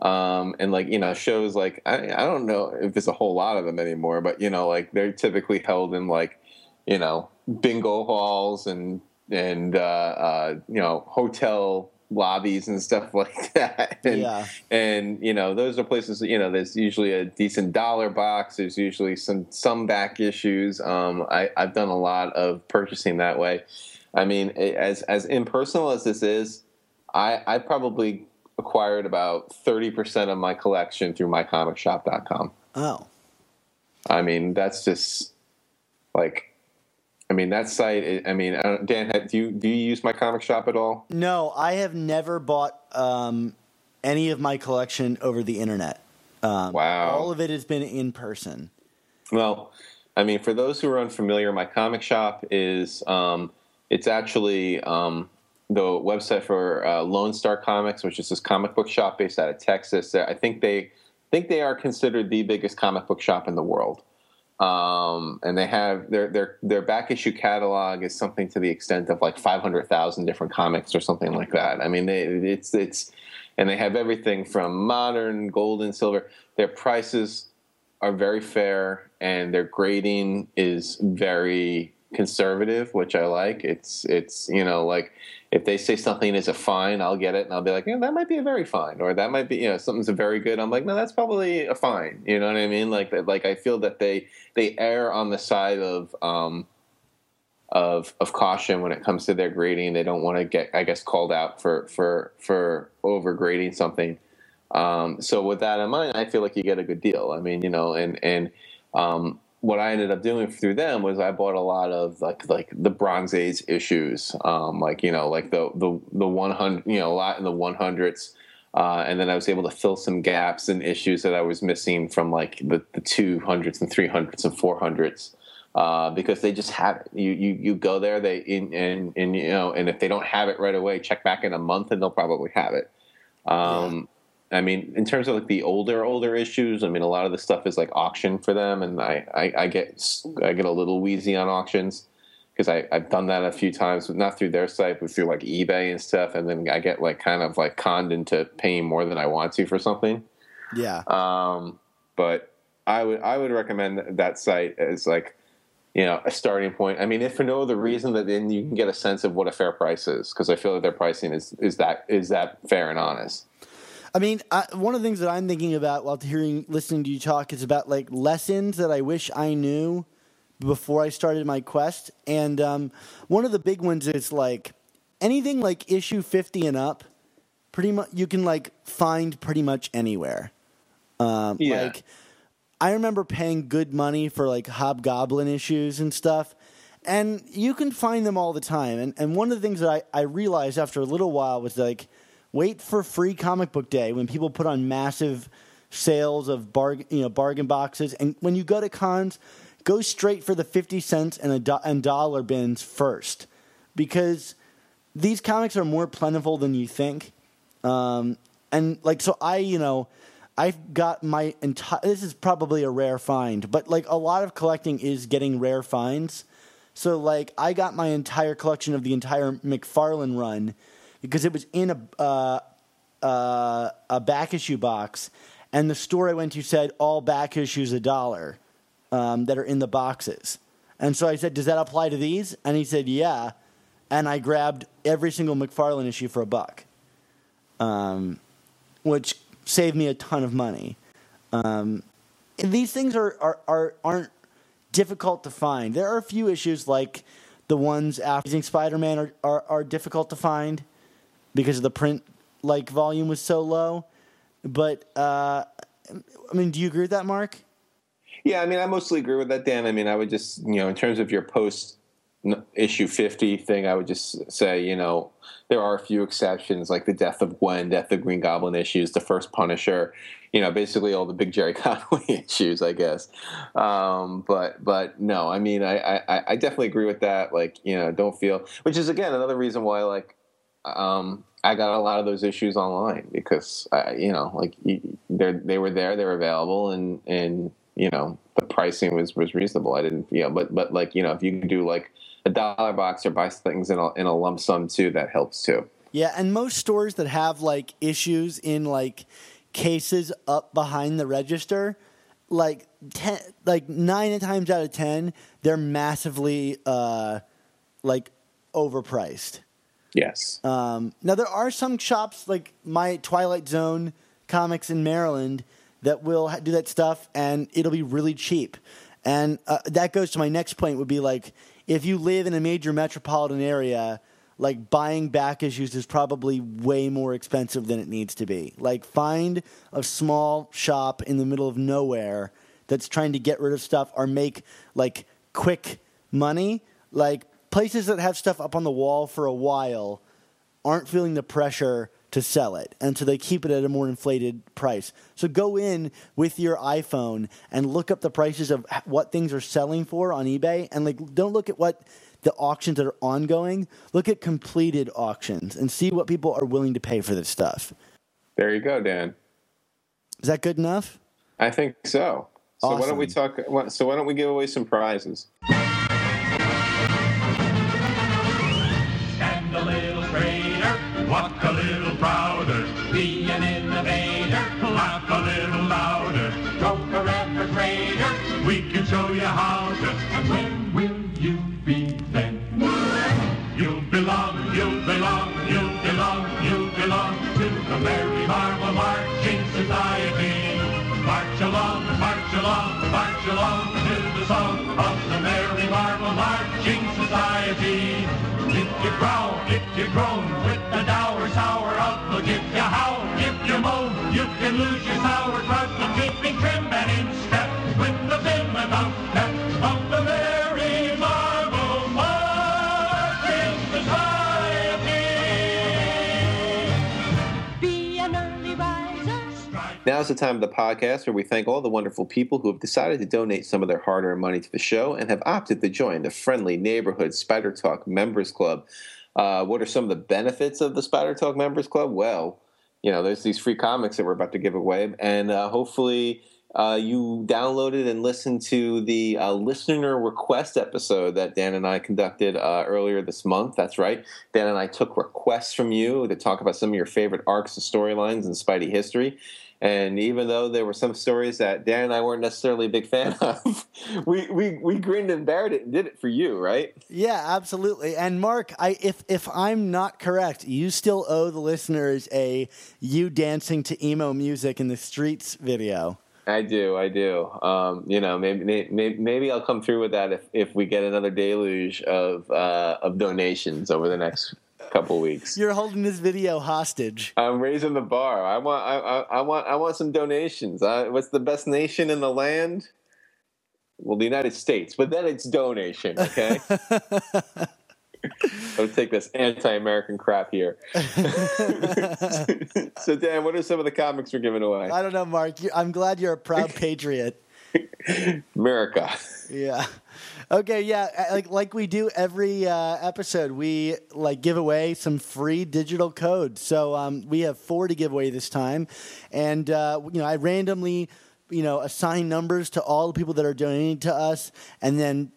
Um, and like, you know, shows like, I, I don't know if there's a whole lot of them anymore, but you know, like they're typically held in like, you know, bingo halls and, and, uh, uh, you know, hotel lobbies and stuff like that. And,
Yeah.
and you know those are places you know there's usually a decent dollar box there's usually some some back issues um, I, i've done a lot of purchasing that way i mean as as impersonal as this is i i probably acquired about 30% of my collection through mycomicshop.com
Oh.
i mean that's just like i mean that site i I mean dan do you do you use my comic shop at all
No, I have never bought um, any of my collection over the internet. Um,
Wow.
All of it has been in person.
Well, I mean, for those who are unfamiliar, my comic shop is um, it's actually um, the website for uh, Lone Star Comics, which is this comic book shop based out of Texas. I think they think they are considered the biggest comic book shop in the world. Um, and they have their their their back issue catalog is something to the extent of like five hundred thousand different comics or something like that. I mean, they, it's it's and they have everything from modern, gold, and silver. Their prices are very fair and their grading is very conservative, which I like. It's it's you know like if they say something is a fine, I'll get it and I'll be like, yeah, that might be a very fine, or that might be you know something's a very good. I'm like, no, that's probably a fine. You know what I mean? Like like I feel that they they err on the side of um of of caution when it comes to their grading. They don't want to get I guess called out for for for overgrading something. Um, so with that in mind, I feel like you get a good deal. I mean, you know, and and um, what I ended up doing through them was I bought a lot of like like the Bronze Age issues, um, like you know, like the the the one hundred, you know, a lot in the one hundreds. Uh, and then I was able to fill some gaps and issues that I was missing from like the, the 200s and 300s and 400s uh, because they just have it. You you, you go there, they in, and and you know, and if they don't have it right away, check back in a month and they'll probably have it. Um, I mean, in terms of like the older older issues, I mean, a lot of the stuff is like auction for them, and I I, I get I get a little wheezy on auctions because I I've done that a few times, not through their site, but through like eBay and stuff, and then I get like kind of like conned into paying more than I want to for something.
Yeah.
Um, but I would I would recommend that site as like you know a starting point. I mean, if for no other reason that then you can get a sense of what a fair price is because I feel that their pricing is is that is that fair and honest.
I mean, I, one of the things that I'm thinking about while hearing, listening to you talk is about like lessons that I wish I knew before I started my quest. And um, one of the big ones is like anything like issue 50 and up, pretty much you can like find pretty much anywhere. Um,
Yeah.
Like, I remember paying good money for like Hobgoblin issues and stuff, and you can find them all the time. And and one of the things that I, I realized after a little while was like, wait for free comic book day when people put on massive sales of bargain you know bargain boxes, and when you go to cons, go straight for the fifty cents and do- and dollar bins first, because these comics are more plentiful than you think. Um, and like, so I, you know, I've got my entire, this is probably a rare find, but like a lot of collecting is getting rare finds. So like, I got my entire collection of the entire McFarlane run because it was in a, uh, uh, a back issue box. And the store I went to said all back issues a dollar um, that are in the boxes. And so I said, Does that apply to these? And he said, Yeah. And I grabbed every single McFarlane issue for a buck. um, which saved me a ton of money. Um, these things are, are, are aren't difficult to find. There are a few issues like the ones after using Spider-Man are, are, are difficult to find because the print like volume was so low. But uh, I mean, do you agree with that, Mark?
Yeah, I mean, I mostly agree with that, Dan. I mean, I would just, you know, in terms of your post issue 50 thing, I would just say, you know, there are a few exceptions like the Death of Gwen, Death of Green Goblin issues, the first Punisher, you know, basically all the big Gerry Conway issues, I guess. Um, but, but no, I mean, I, I, I definitely agree with that. Like, you know, don't feel, which is again another reason why, like, um, I got a lot of those issues online because, you know, like they they were there, they were available, and and you know the pricing was was reasonable. I didn't, you know, but but like you know if you can do like a dollar box or buy things in a in a lump sum too, that helps too.
Yeah, and most stores that have like issues in like cases up behind the register, like ten, like nine times out of ten, they're massively uh, like overpriced.
Yes.
Um, now there are some shops like my Twilight Zone comics in Maryland that will do that stuff, and it'll be really cheap. And uh, that goes to my next point. Would be like if you live in a major metropolitan area, like buying back issues is probably way more expensive than it needs to be. Like find a small shop in the middle of nowhere that's trying to get rid of stuff or make like quick money. Like places that have stuff up on the wall for a while aren't feeling the pressure to sell it. And so they keep it at a more inflated price. So go in with your iPhone and look up the prices of what things are selling for on eBay and like don't look at what the auctions that are ongoing. Look at completed auctions and see what people are willing to pay for this stuff.
There you go, Dan.
Is that good enough?
I think so. So
awesome.
why don't we talk so why don't we give away some prizes?
Show you how to, and when will you be then? You belong, you belong, you belong, you belong to the Merry Marvel Marching Society. March along, march along, march along to the song of the Merry Marvel Marching Society. If you growl, if you groan, with the dour, sour outlook, if you howl, if you moan, you can lose your sour sauerkraut for keeping trim and
Now's the time of the podcast where we thank all the wonderful people who have decided to donate some of their hard earned money to the show and have opted to join the friendly neighborhood Spider Talk Members Club. Uh, what are some of the benefits of the Spider Talk Members Club? Well, you know, there's these free comics that we're about to give away, and uh, hopefully. Uh, you downloaded and listened to the uh, listener request episode that Dan and I conducted uh, earlier this month. That's right. Dan and I took requests from you to talk about some of your favorite arcs and storylines in Spidey history. And even though there were some stories that Dan and I weren't necessarily a big fan of, we, we, we grinned and bared it and did it for you, right?
Yeah, absolutely. And Mark, I if if I'm not correct, you still owe the listeners a you dancing to emo music in the streets video.
I do, I do. Um, you know, maybe, maybe maybe I'll come through with that if, if we get another deluge of uh, of donations over the next couple weeks.
You're holding this video hostage.
I'm raising the bar. I want I, I, I want I want some donations. Uh, what's the best nation in the land? Well, the United States, but then it's donation. Okay. I'll take this anti-American crap here. so, Dan, what are some of the comics we're giving away?
I don't know, Mark. I'm glad you're a proud patriot.
America.
Yeah. Okay. Yeah. Like like we do every uh, episode, we like give away some free digital code. So um, we have four to give away this time, and uh, you know I randomly you know assign numbers to all the people that are donating to us, and then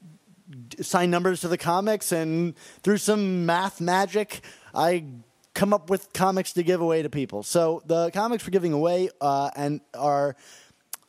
assign numbers to the comics, and through some math magic, I come up with comics to give away to people. So the comics we're giving away uh, and are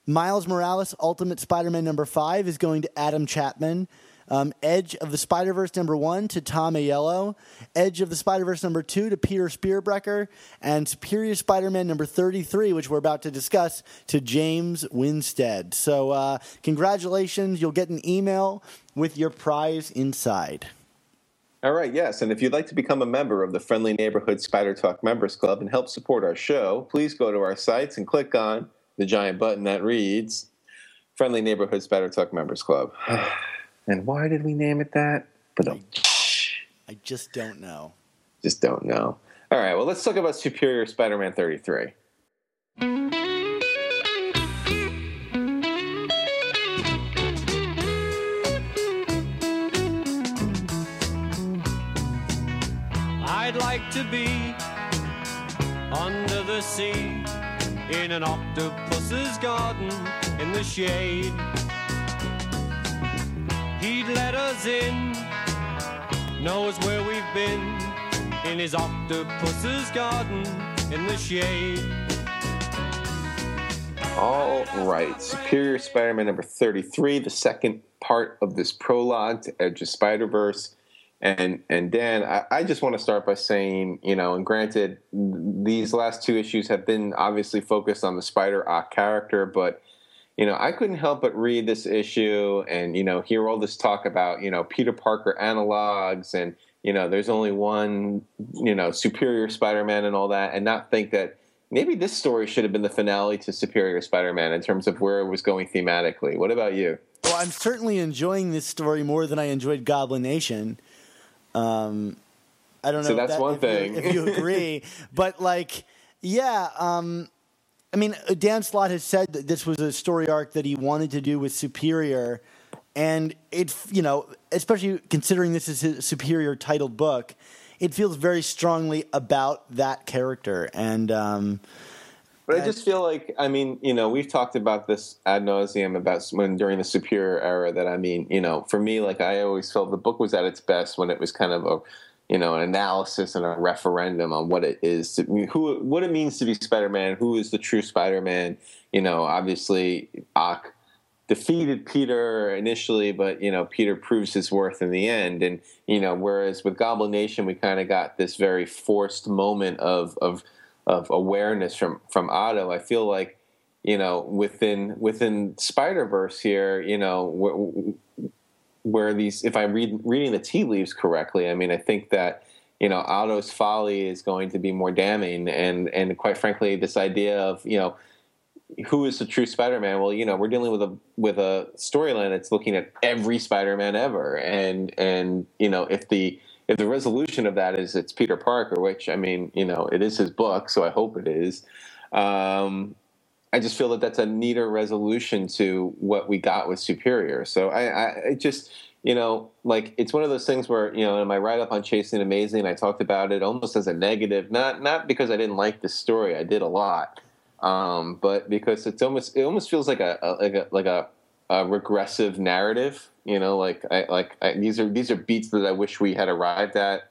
Miles Morales Ultimate Spider-Man number five is going to Adam Chapman. Um, Edge of the Spider Verse number one to Tom Aiello, Edge of the Spider Verse number two to Peter Spearbrecker, and Superior Spider Man number 33, which we're about to discuss, to James Winstead. So, uh, congratulations. You'll get an email with your prize inside.
All right, yes. And if you'd like to become a member of the Friendly Neighborhood Spider Talk Members Club and help support our show, please go to our sites and click on the giant button that reads Friendly Neighborhood Spider Talk Members Club. and why did we name it that? But
I just don't know.
just don't know. All right, well, let's talk about Superior Spider Man 33.
I'd like to be under the sea in an octopus's garden in the shade. He'd let us in, knows where we've been in his octopus's garden in the shade.
All right, Superior Spider Man number 33, the second part of this prologue to Edge of Spider Verse. And and Dan, I, I just want to start by saying, you know, and granted, these last two issues have been obviously focused on the Spider Ock character, but you know, I couldn't help but read this issue and you know hear all this talk about you know Peter Parker analogs and you know there's only one you know Superior Spider-Man and all that, and not think that maybe this story should have been the finale to Superior Spider-Man in terms of where it was going thematically. What about you?
Well, I'm certainly enjoying this story more than I enjoyed Goblin Nation. Um, I don't know.
So that's
that-
one
if you-
thing.
if you agree, but like, yeah. Um, I mean, Dan Slott has said that this was a story arc that he wanted to do with Superior, and it, you know, especially considering this is his Superior titled book, it feels very strongly about that character, and um,
But I just feel like, I mean, you know, we've talked about this ad nauseum about when during the Superior era. That I mean, you know, for me, like I always felt the book was at its best when it was kind of a, you know, an analysis and a referendum on what it is to who, what it means to be Spider-Man, who is the true Spider-Man. You know, obviously, Ock defeated Peter initially, but you know, Peter proves his worth in the end. And you know, whereas with Goblin Nation, we kind of got this very forced moment of of of awareness from from Otto. I feel like you know within within Spider Verse here, you know where, where these if I'm read, reading the tea leaves correctly, I mean I think that you know Otto's folly is going to be more damning, and and quite frankly, this idea of you know who is the true Spider-Man? Well, you know, we're dealing with a with a storyline that's looking at every Spider-Man ever, and and you know, if the if the resolution of that is it's Peter Parker, which I mean, you know, it is his book, so I hope it is. Um, I just feel that that's a neater resolution to what we got with Superior. So I, I just you know, like it's one of those things where you know, in my write up on Chasing Amazing, I talked about it almost as a negative, not not because I didn't like the story, I did a lot um, but because it's almost it almost feels like a, a like a like a, a regressive narrative. You know, like I like I, these are these are beats that I wish we had arrived at.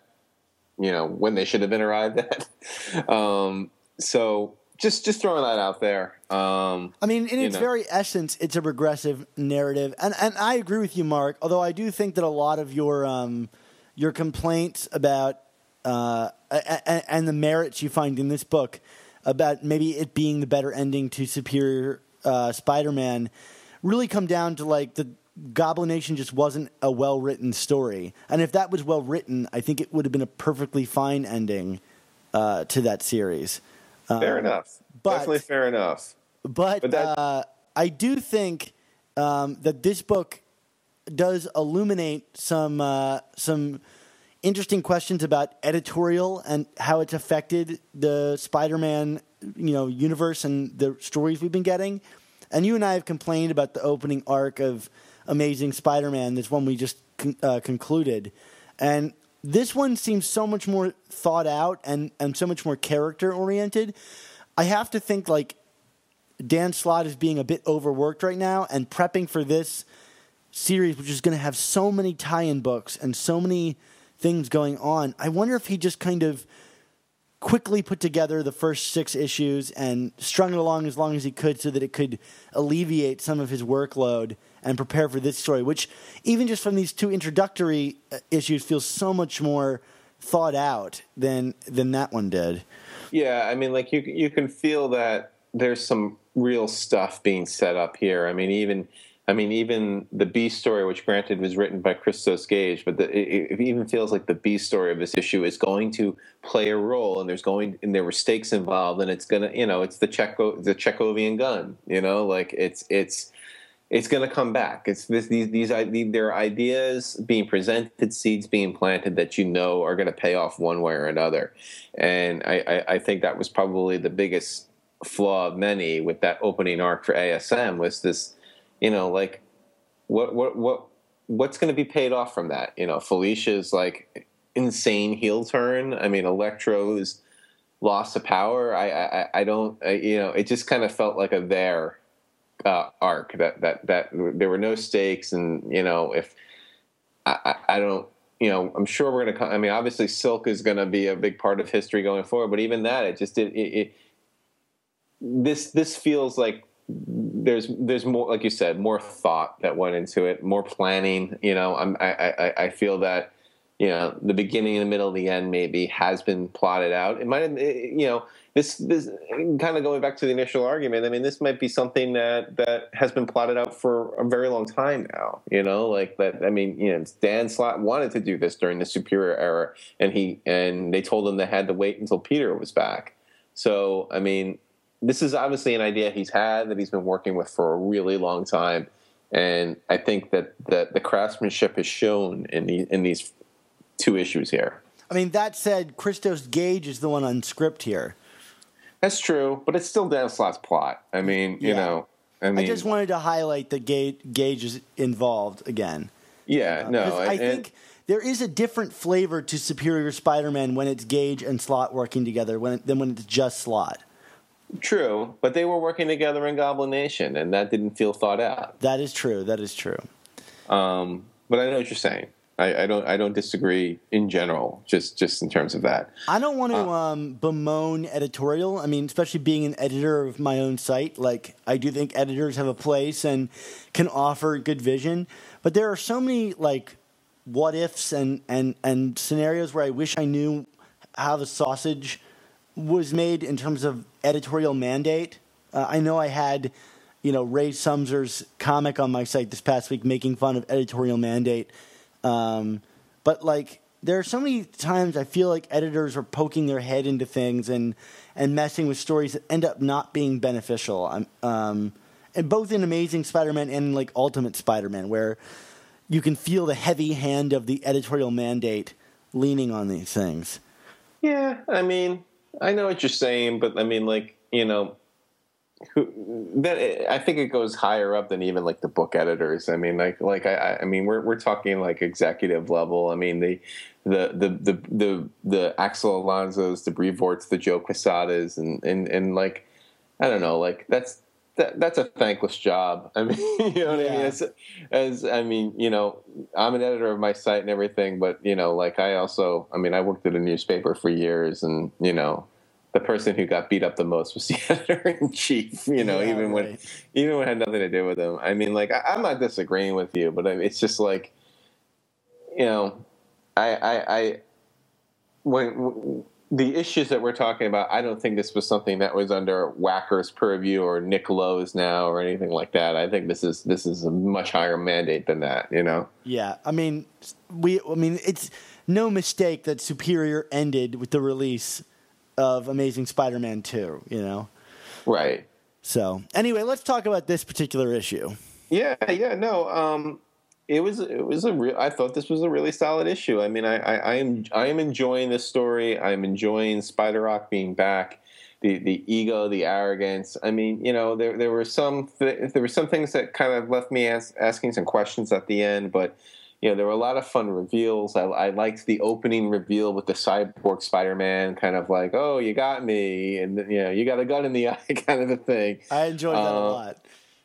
You know, when they should have been arrived at. um, so just just throwing that out there. Um,
I mean, in its
know.
very essence, it's a regressive narrative, and and I agree with you, Mark. Although I do think that a lot of your um, your complaints about uh, a- a- and the merits you find in this book about maybe it being the better ending to Superior uh, Spider-Man really come down to like the Goblin Nation just wasn't a well written story, and if that was well written, I think it would have been a perfectly fine ending uh, to that series.
fair enough.
but-
Definitely fair enough.
But,
But that-
uh, I do think um, that this book does illuminate some uh, some interesting questions about editorial and how it's affected the Spider-Man you know universe and the stories we've been getting. And you and I have complained about the opening arc of Amazing Spider-Man, this one we just con- uh, concluded, and this one seems so much more thought out and and so much more character oriented. I have to think like Dan Slott is being a bit overworked right now and prepping for this series, which is going to have so many tie in books and so many things going on. I wonder if he just kind of quickly put together the first six issues and strung it along as long as he could so that it could alleviate some of his workload and prepare for this story, which even just from these two introductory uh, issues feels so much more thought out than than that one did.
Yeah, I mean, like you you can feel that there's some real stuff being set up here. I mean, even I mean, even the B story, which granted was written by Christos Gage, but the, it, it, even feels like the B story of this issue is going to play a role, and there's going and there were stakes involved, and it's gonna, you know, it's the Checo the Chekhovian gun, you know, like it's it's it's to come back. It's this, these these there are ideas being presented, seeds being planted that you know are to pay off one way or another, and I, I, I think that was probably the biggest flaw of many with that opening arc for ASM was this, you know, like what what what what's going to be paid off from that? You know, Felicia's like insane heel turn. I mean, Electro's loss of power. I I, I don't I, you know. It just kind of felt like a there uh, arc that that that there were no stakes, and you know if I, I, I don't you know, I'm sure we're to. I mean, obviously, Silk is to be a big part of history going forward. But even that, it just it, it, it, this this feels like there's there's more, like you said, more thought that went into it, more planning. You know, I'm, I I I feel that you know the beginning, the middle, the end maybe has been plotted out. It might have, you know, this this kind of going back to the initial argument. I mean, this might be something that that has been plotted out for a very long time now. You know, like that. I mean, you know, Dan Slott wanted to do this during the Superior era, and he and they told him they had to wait until Peter was back. So, I mean, this is obviously an idea he's had that he's been working with for a really long time, and I think that that the craftsmanship is shown in the in these two issues here.
I mean, that said, Christos Gage is the one on script here.
That's true, but it's still Dan Slott's plot. I mean, you
Yeah.
know, I mean,
I just wanted to highlight that Gage, Gage is involved again.
yeah, uh, no,
'Cause I
and-
think there is a different flavor to Superior Spider-Man when it's Gage and Slott working together when, than when it's just Slott.
True, but they were working together in Goblin Nation, and that didn't feel thought out.
That is true. That is true.
Um, but I know what you're saying. I, I don't. I don't disagree in general. Just just in terms of that.
I don't want to
Uh.
um, bemoan editorial. I mean, especially being an editor of my own site, like I do think editors have a place and can offer good vision. But there are so many like what ifs and and and scenarios where I wish I knew how the sausage was made in terms of editorial mandate. Uh, I know I had, you know, Ray Sumser's comic on my site this past week making fun of editorial mandate. Um, but like, there are so many times I feel like editors are poking their head into things and and messing with stories that end up not being beneficial. Um, and both in Amazing Spider-Man and like Ultimate Spider-Man, where you can feel the heavy hand of the editorial mandate leaning on these things.
Yeah, I mean, I know what you're saying, but I mean, like you know, who, that I think it goes higher up than even like the book editors. I mean, like like I I mean, we're we're talking like executive level. I mean, the the the the the, the Axel Alonso's, the Brevorts, the Joe Quesadas, and and and like I don't know, like that's. That, that's a thankless job. I mean, you know what I mean. As, as I mean, you know, I'm an editor of my site and everything, but you know, like I also, I mean, I worked at a newspaper for years, and you know, the person who got beat up the most was the editor in chief. You know,
Yeah,
even when even when it had nothing to do with him. I mean, like I, I'm not disagreeing with you, but I, it's just like, you know, I I, I when, when the issues that we're talking about, I don't think this was something that was under Wacker's purview or Nick Lowe's now or anything like that. I think this is this is a much higher mandate than that. You know.
Yeah, I mean, we. I mean, it's no mistake that Superior ended with the release of Amazing Spider-Man Two. You know.
Right.
So anyway, let's talk about this particular issue.
Yeah, yeah, no. Um, it was it was a real. I thought this was a really solid issue. I mean, I, I, I am I am enjoying this story. I'm enjoying Spider Ock being back. The the ego, the arrogance. I mean, you know, there there were some th- there were some things that kind of left me as, asking some questions at the end, but. You know, there were a lot of fun reveals. I, I liked the opening reveal with the cyborg Spider-Man, kind of like, "Oh, you got me," and you know, you got a gun in the eye, kind of a thing.
I enjoyed that a
Uh,
lot.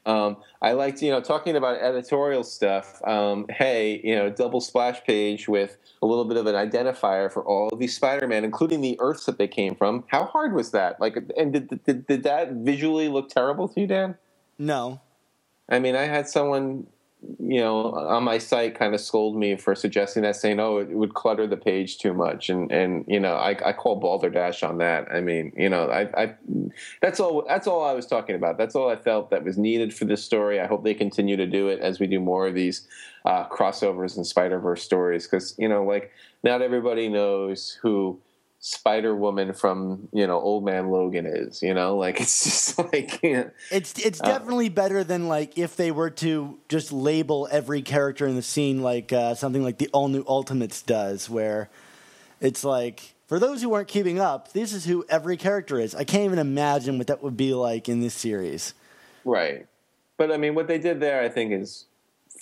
Um, I liked, you know, talking about editorial stuff. Um, hey, you know, double splash page with a little bit of an identifier for all of these Spider-Man, including the Earths that they came from. How hard was that? Like, and did did, did that visually look terrible to you, Dan?
No.
I mean, I had someone, you know, on my site kind of scold me for suggesting that, saying, "Oh, it would clutter the page too much," and and you know, I, I call balderdash on that. I mean, you know, I, I that's all that's all I was talking about. That's all I felt that was needed for this story. I hope they continue to do it as we do more of these uh, crossovers and Spider Verse stories, because you know, like not everybody knows who. Spider Woman from you know Old Man Logan is you know like it's just like you know,
It's it's
Uh,
definitely better than like if they were to just label every character in the scene like uh, something like the All New Ultimates does, where it's like for those who aren't keeping up, this is who every character is. I can't even imagine what that would be like in this series.
Right. But I mean, what they did there, I think, is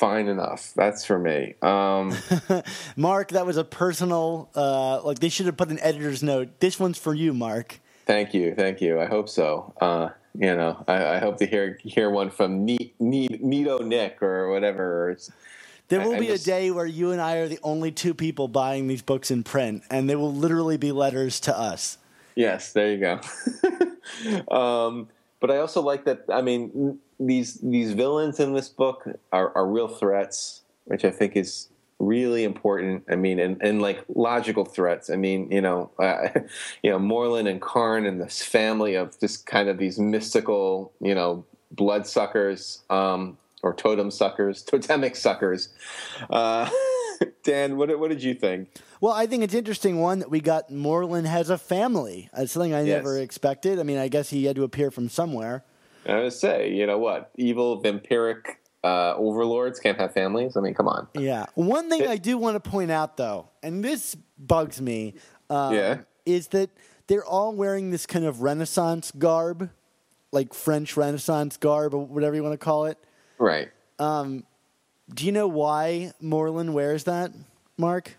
fine enough. That's for me. Um,
Mark, that was a personal uh, like they should have put an editor's note. This one's for you, Mark.
thank you, thank you. I hope so. Uh, you know, I, I hope to hear hear one from ne- Nick or whatever.
There will
I
be
just-
a day where you and I are the only two people buying these books in print, and they will literally be letters to us.
yes, there you go. um, but I also like that. I mean, these these villains in this book are, are real threats, which I think is really important. I mean, and, and like logical threats. I mean, you know, uh, you know, Morlun and Karn and this family of just kind of these mystical, you know, bloodsuckers um, or totem suckers, totemic suckers. Uh, Dan, what what did you think?
Well, I think it's interesting one that we got Morlun has a family. That's something I
Yes.
never expected. I mean, I guess he had to appear from somewhere.
I would say, you know what, evil vampiric uh, overlords can't have families. I mean, come on.
Yeah. One thing I do want to point out, though, and this bugs me, um,
Yeah.
is that they're all wearing this kind of Renaissance garb, like French Renaissance garb, or whatever you want to call it.
Right.
Do you know why Morlun wears that, Mark?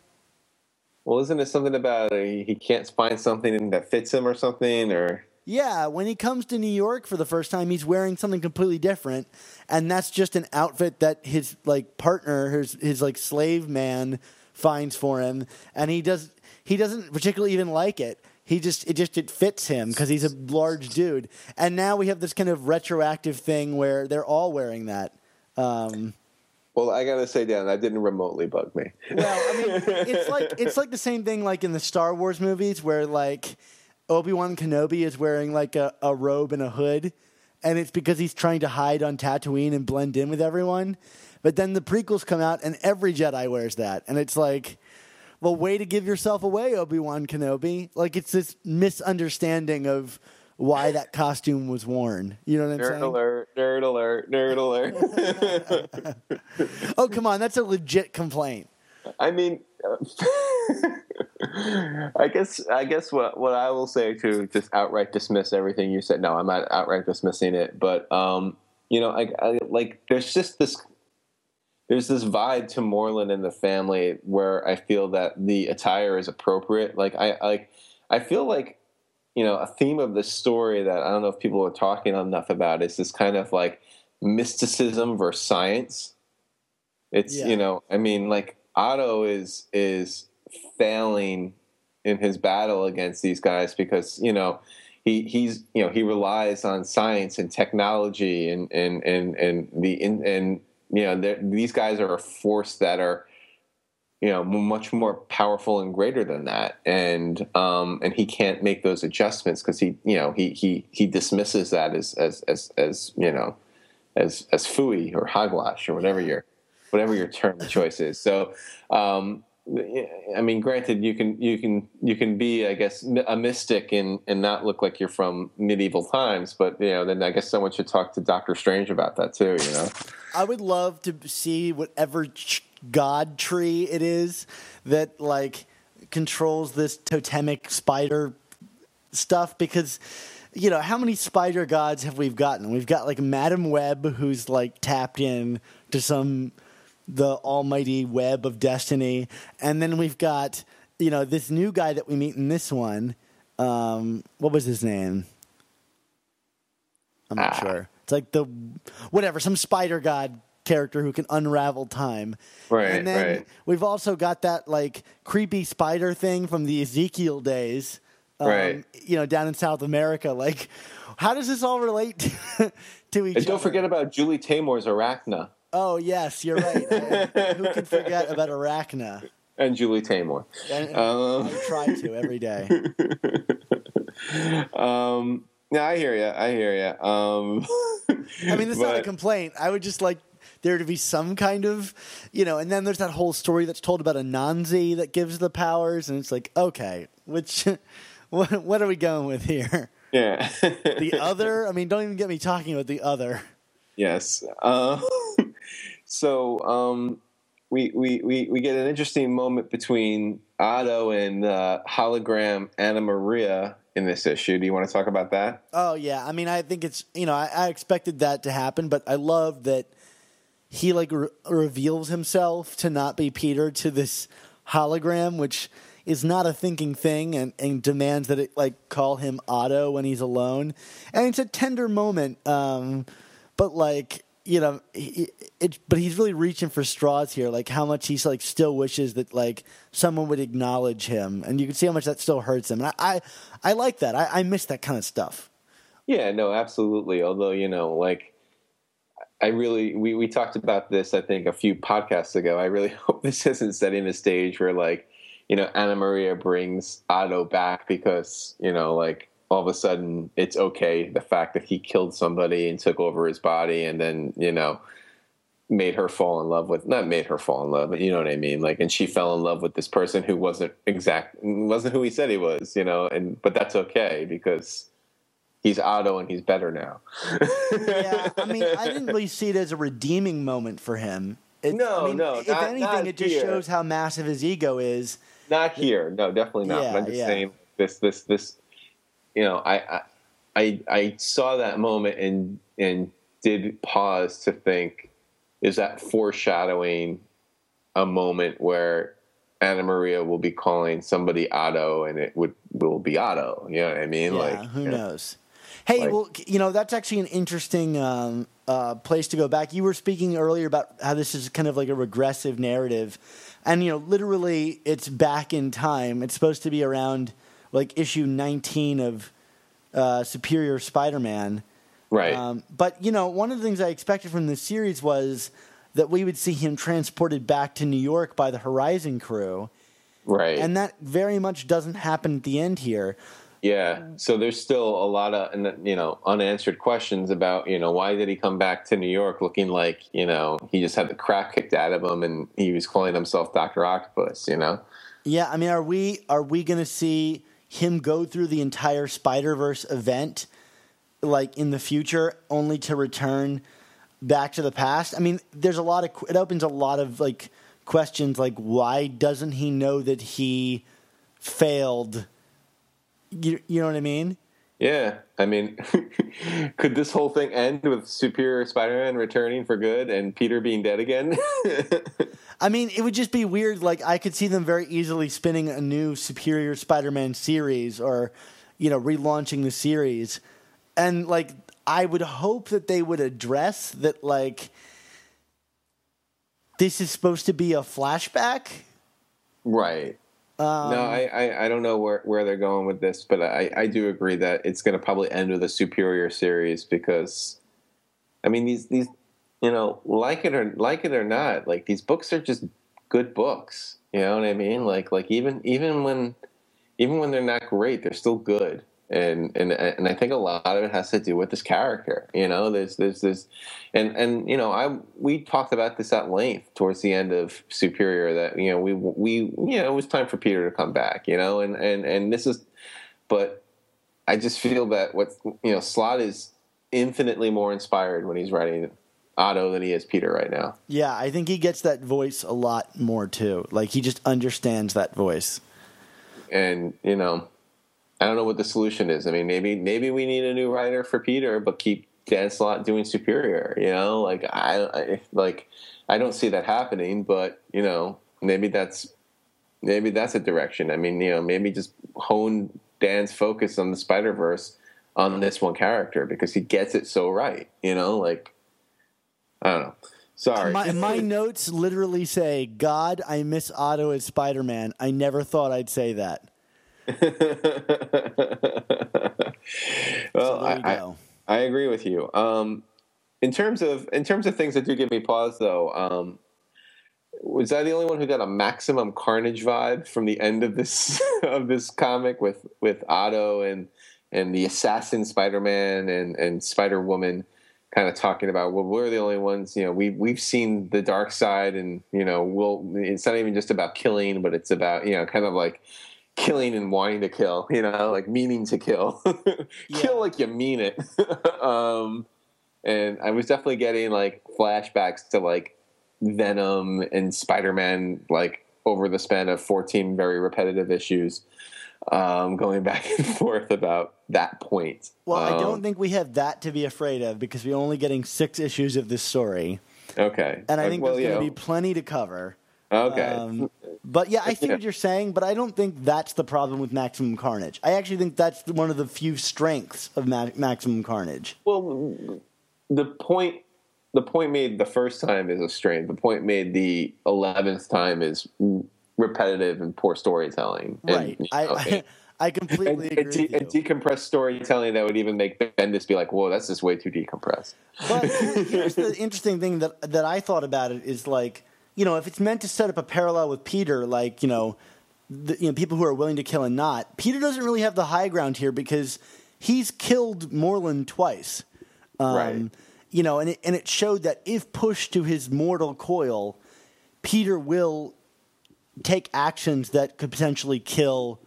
Well, isn't it something about uh, he can't find something that fits him or something? Or
Yeah, when he comes to New York for the first time, he's wearing something completely different, and that's just an outfit that his like partner, his his like slave man, finds for him, and he does he doesn't particularly even like it. He just it just it fits him because he's a large dude, and now we have this kind of retroactive thing where they're all wearing that. Um,
well, I gotta say, Dan, that didn't remotely bug me.
well, I mean, it's like it's like the same thing like in the Star Wars movies where like Obi Wan Kenobi is wearing like a, a robe and a hood, and it's because he's trying to hide on Tatooine and blend in with everyone. But then the prequels come out, and every Jedi wears that, and it's like, well, way to give yourself away, Obi Wan Kenobi. Like it's this misunderstanding of why that costume was worn. You know what I'm
Nerd
saying?
alert! Nerd alert! Nerd alert!
Oh, come on, that's a legit complaint.
I mean, uh, I guess I guess what what I will say to just outright dismiss everything you said. No, I'm not outright dismissing it, but um, you know, I, I like there's just this there's this vibe to Morlun and the family where I feel that the attire is appropriate. Like I like I feel like you know a theme of this story that I don't know if people are talking enough about is this kind of like mysticism versus science. It's
Yeah.
you know I mean like Otto is is failing in his battle against these guys because you know he he's you know he relies on science and technology and and and and the in, and you know these guys are a force that are you know much more powerful and greater than that. And um and he can't make those adjustments because he you know he he he dismisses that as as as as you know as as fooey or hogwash or whatever your whatever your term choice is so um I mean, granted, you can you can you can be, I guess, a mystic and and not look like you're from medieval times. But you know, then I guess someone should talk to Doctor Strange about that too. You know,
I would love to see whatever god tree it is that like controls this totemic spider stuff because you know how many spider gods have we gotten? We've got like Madam Web who's like tapped in to some the almighty web of destiny and then we've got you know this new guy that we meet in this one um what was his name I'm not
Ah.
sure It's like the whatever some spider god character who can unravel time.
Right,
And then
right.
we've also got that like creepy spider thing from the Ezekiel days. um,
Right.
You know, down in South America. Like, how does this all relate to, to each
And don't
other?
forget about Julie Taymor's Arachna
Oh yes, you're right. I- who can forget about Arachna?
and Julie Taymor.
And,
Um,
I try to every day.
Um, yeah, I hear you. I hear you. Um,
I mean, that's not a complaint. I would just like there to be some kind of, you know. And then there's that whole story that's told about Anansi that gives the powers, and it's like, okay, which, what, what are we going with here?
Yeah.
The other? I mean, don't even get me talking about the other.
Yes. Uh, so um, we, we, we, we get an interesting moment between Otto and uh, hologram Anna Maria in this issue. Do you want to talk about that?
Oh yeah, I mean, I think it's you know, I, I expected that to happen, but I love that he like re- reveals himself to not be Peter to this hologram, which is not a thinking thing, and, and demands that it like call him Otto when he's alone, and it's a tender moment, um, but like you know, he, it, but he's really reaching for straws here, like how much he's like still wishes that like someone would acknowledge him, and you can see how much that still hurts him, and I I, I like that, I, I miss that kind of stuff.
Yeah, no, absolutely. Although, you know, like I really we, we talked about this I think a few podcasts ago. I really hope this isn't setting the stage where like, you know, Anna Maria brings Otto back because, you know, like all of a sudden it's okay the fact that he killed somebody and took over his body and then, you know, made her fall in love with not made her fall in love, but you know what I mean? Like and she fell in love with this person who wasn't exact wasn't who he said he was, you know, and but that's okay because he's Otto and he's better now.
yeah, I mean, I didn't really see it as a redeeming moment for him. It,
No,
I mean,
no,
If
not-
anything,
not
it just
here.
shows how massive his ego is.
Not here, no, definitely not.
Yeah,
but I'm just
yeah.
saying this, this, this. You know, I, I, I, saw that moment and and did pause to think: is that foreshadowing a moment where Anna Maria will be calling somebody Otto, and it would will be Otto? You know what I mean?
Yeah,
like,
who
know,
knows? Hey,
Like-
well, you know, that's actually an interesting um, uh, place to go back. You were speaking earlier about how this is kind of like a regressive narrative. And, you know, literally it's back in time. It's supposed to be around like issue 19 of uh, Superior Spider Man.
Right.
Um, but you know, one of the things I expected from this series was that we would see him transported back to New York by the Horizon crew,
right.
and that very much doesn't happen at the end here.
Yeah. So there's still a lot of and, you know unanswered questions about you know why did he come back to New York looking like you know he just had the crap kicked out of him and he was calling himself Doctor Octopus. You know.
Yeah, I mean, are we are we going to see him go through the entire Spider Verse event, like in the future, only to return back to the past? I mean, there's a lot of it opens a lot of like questions, like why doesn't he know that he failed? You, you know what I mean?
Yeah. I mean, could this whole thing end with Superior Spider-Man returning for good and Peter being dead again?
I mean, it would just be weird. Like, I could see them very easily spinning a new Superior Spider Man series or, you know, relaunching the series. And, like, I would hope that they would address that, like, this is supposed to be a flashback.
right. No, um, I, I, I don't know where, where they're going with this, but I, I do agree that it's going to probably end with a superior series because, I mean these these, you know, like it or like it or not, like these books are just good books. You know what I mean? Like like even even when even when they're not great, they're still good. And and and I think a lot of it has to do with this character. You know, there's there's this, and and you know, I we talked about this at length towards the end of Superior that you know we we you know it was time for Peter to come back. You know, and and and this is, but I just feel that what you know Slott is infinitely more inspired when he's writing Otto than he is Peter right now.
Yeah, I think he gets that voice a lot more, too. Like, he just understands that voice.
and you know i don't know what the solution is i mean maybe maybe we need a new writer for peter but keep dan slott doing superior you know like I, I like i don't see that happening but you know maybe that's maybe that's a direction i mean you know maybe just hone dan's focus on the spider verse on this one character because he gets it so right. You know, like I don't know. Sorry.
My, my notes literally say, "God, I miss Otto as Spider Man." I never thought I'd say that.
well,
So
I. I, I agree with you. Um, in terms of in terms of things that do give me pause, though, um, was I the only one who got a maximum carnage vibe from the end of this of this comic with with Otto and and the assassin Spider Man and and Spider Woman kind of talking about well we're the only ones you know we we've seen the dark side and you know we'll it's not even just about killing but it's about you know kind of like killing and wanting to kill you know like meaning to kill. Kill like you mean it. Um and i was definitely getting like flashbacks to like venom and spider-man like over the span of 14 very repetitive issues um going back and forth about that point.
Well, I
Um,
don't think we have that to be afraid of because we're only getting six issues of this story,
okay.
And I
Like,
think
well,
there's going to be plenty to cover.
Okay
Um, but yeah, I see what you're saying, but I don't think that's the problem with Maximum Carnage. I actually think that's one of the few strengths of Ma- Maximum Carnage.
Well, the point the point made the first time is a strength. The point made the eleventh time is repetitive and poor storytelling.
Right.
you
I,
know,
I I completely
and,
agree
and, de- and decompressed storytelling that would even make Bendis be like, "Whoa, that's just way too decompressed."
But here's the interesting thing that that I thought about it is like, you know, if it's meant to set up a parallel with Peter, like you know, the, you know, people who are willing to kill and not. Peter doesn't really have the high ground here because he's killed Morlun twice. Um,
Right.
You know, and it, and it showed that if pushed to his mortal coil, Peter will take actions that could potentially kill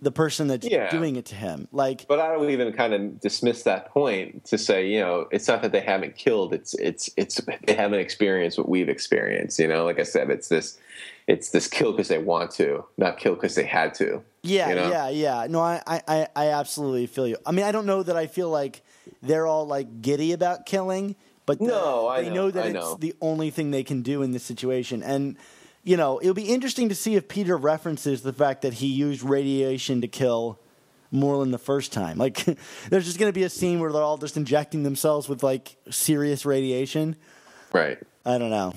the person that's
Yeah.
doing it to him. Like,
But I don't even kind of dismiss that point to say, you know, it's not that they haven't killed; it's it's it's they haven't experienced what we've experienced. You know, like I said, it's this it's this kill because they want to, not kill because they had to.
Yeah,
you know?
yeah, yeah. No, I, I- I, absolutely feel you. I mean, I don't know that I feel like they're all like giddy about killing, but the-
No, I
they
know,
know that
I
it's
know.
the only thing they can do in this situation. And you know, it'll be interesting to see if Peter references the fact that he used radiation to kill Morlun the first time. Like, there's just going to be a scene where they're all just injecting themselves with like serious radiation.
Right.
I don't know.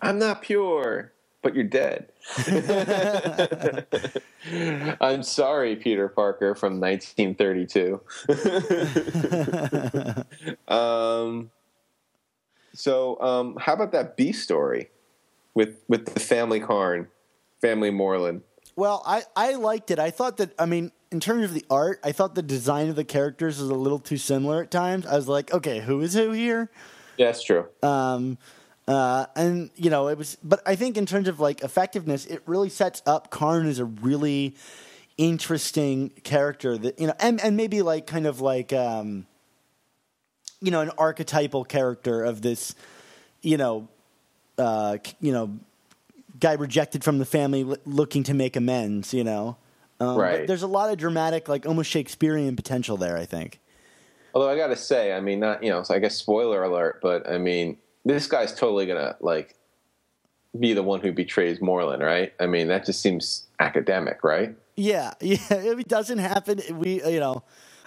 I'm not pure, but you're dead. I'm sorry, Peter Parker from 1932. um, so, um, how about that B story with with the family Karn, family Morlun?
Well, I, I liked it. I thought that, I mean, in terms of the art, I thought the design of the characters was a little too similar at times. I was like, okay, who is who here?
Yeah, that's true.
Um, uh, and, you know, it was, but I think in terms of like effectiveness, it really sets up Karn as a really interesting character that, you know, and, and maybe like kind of like, um, you know, an archetypal character of this, you know, uh, you know, guy rejected from the family l- looking to make amends, you know. Um, but
Right.
There's a lot of dramatic, like almost Shakespearean potential there, I think.
Although I got to say, I mean, not you know, so I guess spoiler alert, but I mean, this guy's totally gonna like be the one who betrays Morlun, right? I mean, that just seems academic, right?
Yeah, yeah. If it doesn't happen, we, you know,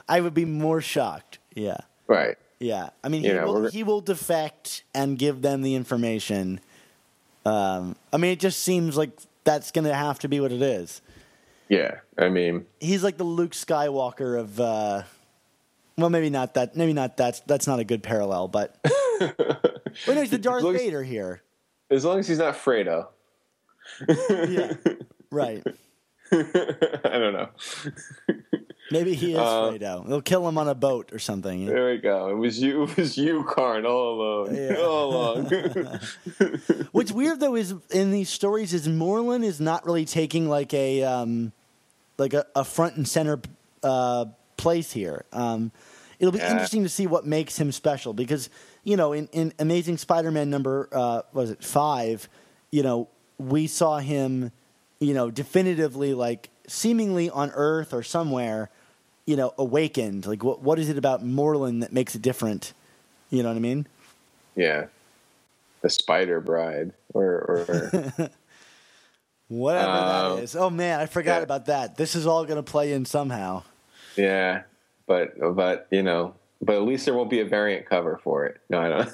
I would be more shocked. Yeah,
Right.
Yeah. I mean, he,
You know,
will, he will defect and give them the information. Um, I mean, it just seems like that's going to have to be what it is.
Yeah. I mean,
He's like the Luke Skywalker of. Uh, well, maybe not that. Maybe not that's that's not a good parallel, but. but no, he's the Darth Vader here.
as long as he's not Fredo.
Yeah, right.
I don't know.
Maybe he is
Uh,
Fredo. They'll kill him on a boat or something.
There we go. It was you. It was you, Karn, all alone,
Yeah.
all along.
What's weird though is in these stories is Morlun is not really taking like a um, like a, a front and center uh, place here. Um, it'll be
Yeah.
interesting to see what makes him special because you know in, in Amazing Spider-Man number uh, was it five, you know we saw him, you know definitively like seemingly on Earth or somewhere, you know awakened. Like what what is it about Morlun that makes it different? You know what I mean?
yeah. The Spider Bride, or, or
Whatever
Um,
that is. Oh man, I forgot
yeah.
about that. This is all going to play in somehow.
yeah. but but you know, but at least there won't be a variant cover for it. No, I don't.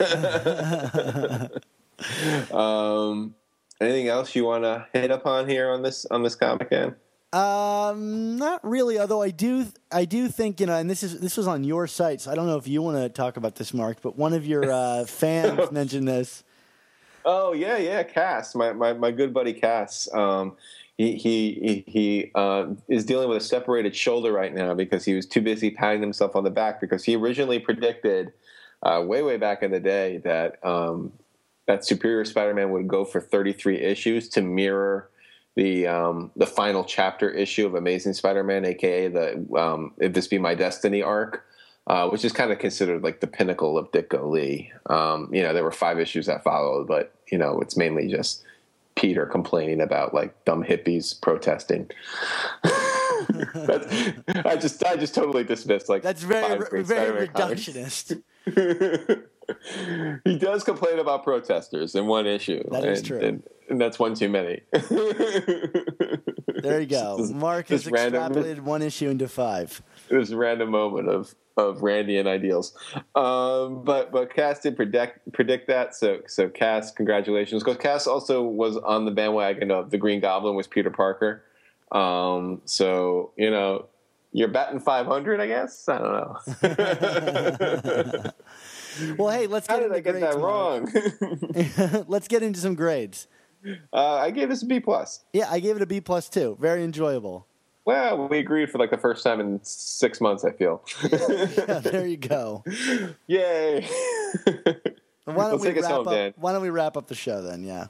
um, anything else you want to hit upon here on this on this comic, Dan?
Um, not really. Although I do, I do think you know, and this is this was on your site, so I don't know if you want to talk about this, Mark. But one of your uh, fans mentioned this.
Oh yeah, yeah, Cass, my my, my good buddy Cass. Um, he he he uh, is dealing with a separated shoulder right now because he was too busy patting himself on the back because he originally predicted uh, way way back in the day that um, that Superior Spider-Man would go for 33 issues to mirror the um, the final chapter issue of Amazing Spider-Man, aka the um, "If This Be My Destiny" arc, uh, which is kind of considered like the pinnacle of Ditko Lee. Um, you know, there were five issues that followed, but you know, it's mainly just Peter complaining about like dumb hippies protesting. I just I just totally dismissed like
That's very very
Spider-Man
reductionist.
he does complain about protesters in one issue.
That is
and,
true.
and, and that's one too many.
There you go.
This-
Mark has
this random-
extrapolated one issue into five.
this random moment of of Randy and ideals. Um, but but Cass did predict predict that. So so Cass, congratulations. Because Cass also was on the bandwagon of the Green Goblin was Peter Parker. Um, so you know you're batting 500, I guess. I don't know.
Well, hey, let's
How
get
did I
into
get that wrong?
let's get into some grades.
uh, I gave this a B plus.
Yeah, I gave it a B plus too. Very enjoyable.
Well, we agreed for like the first time in six months. I feel.
Yeah, there you go.
Yay!
Why don't
Let's
we wrap
home,
up?
Dan.
Why don't we wrap up the show then? Yeah.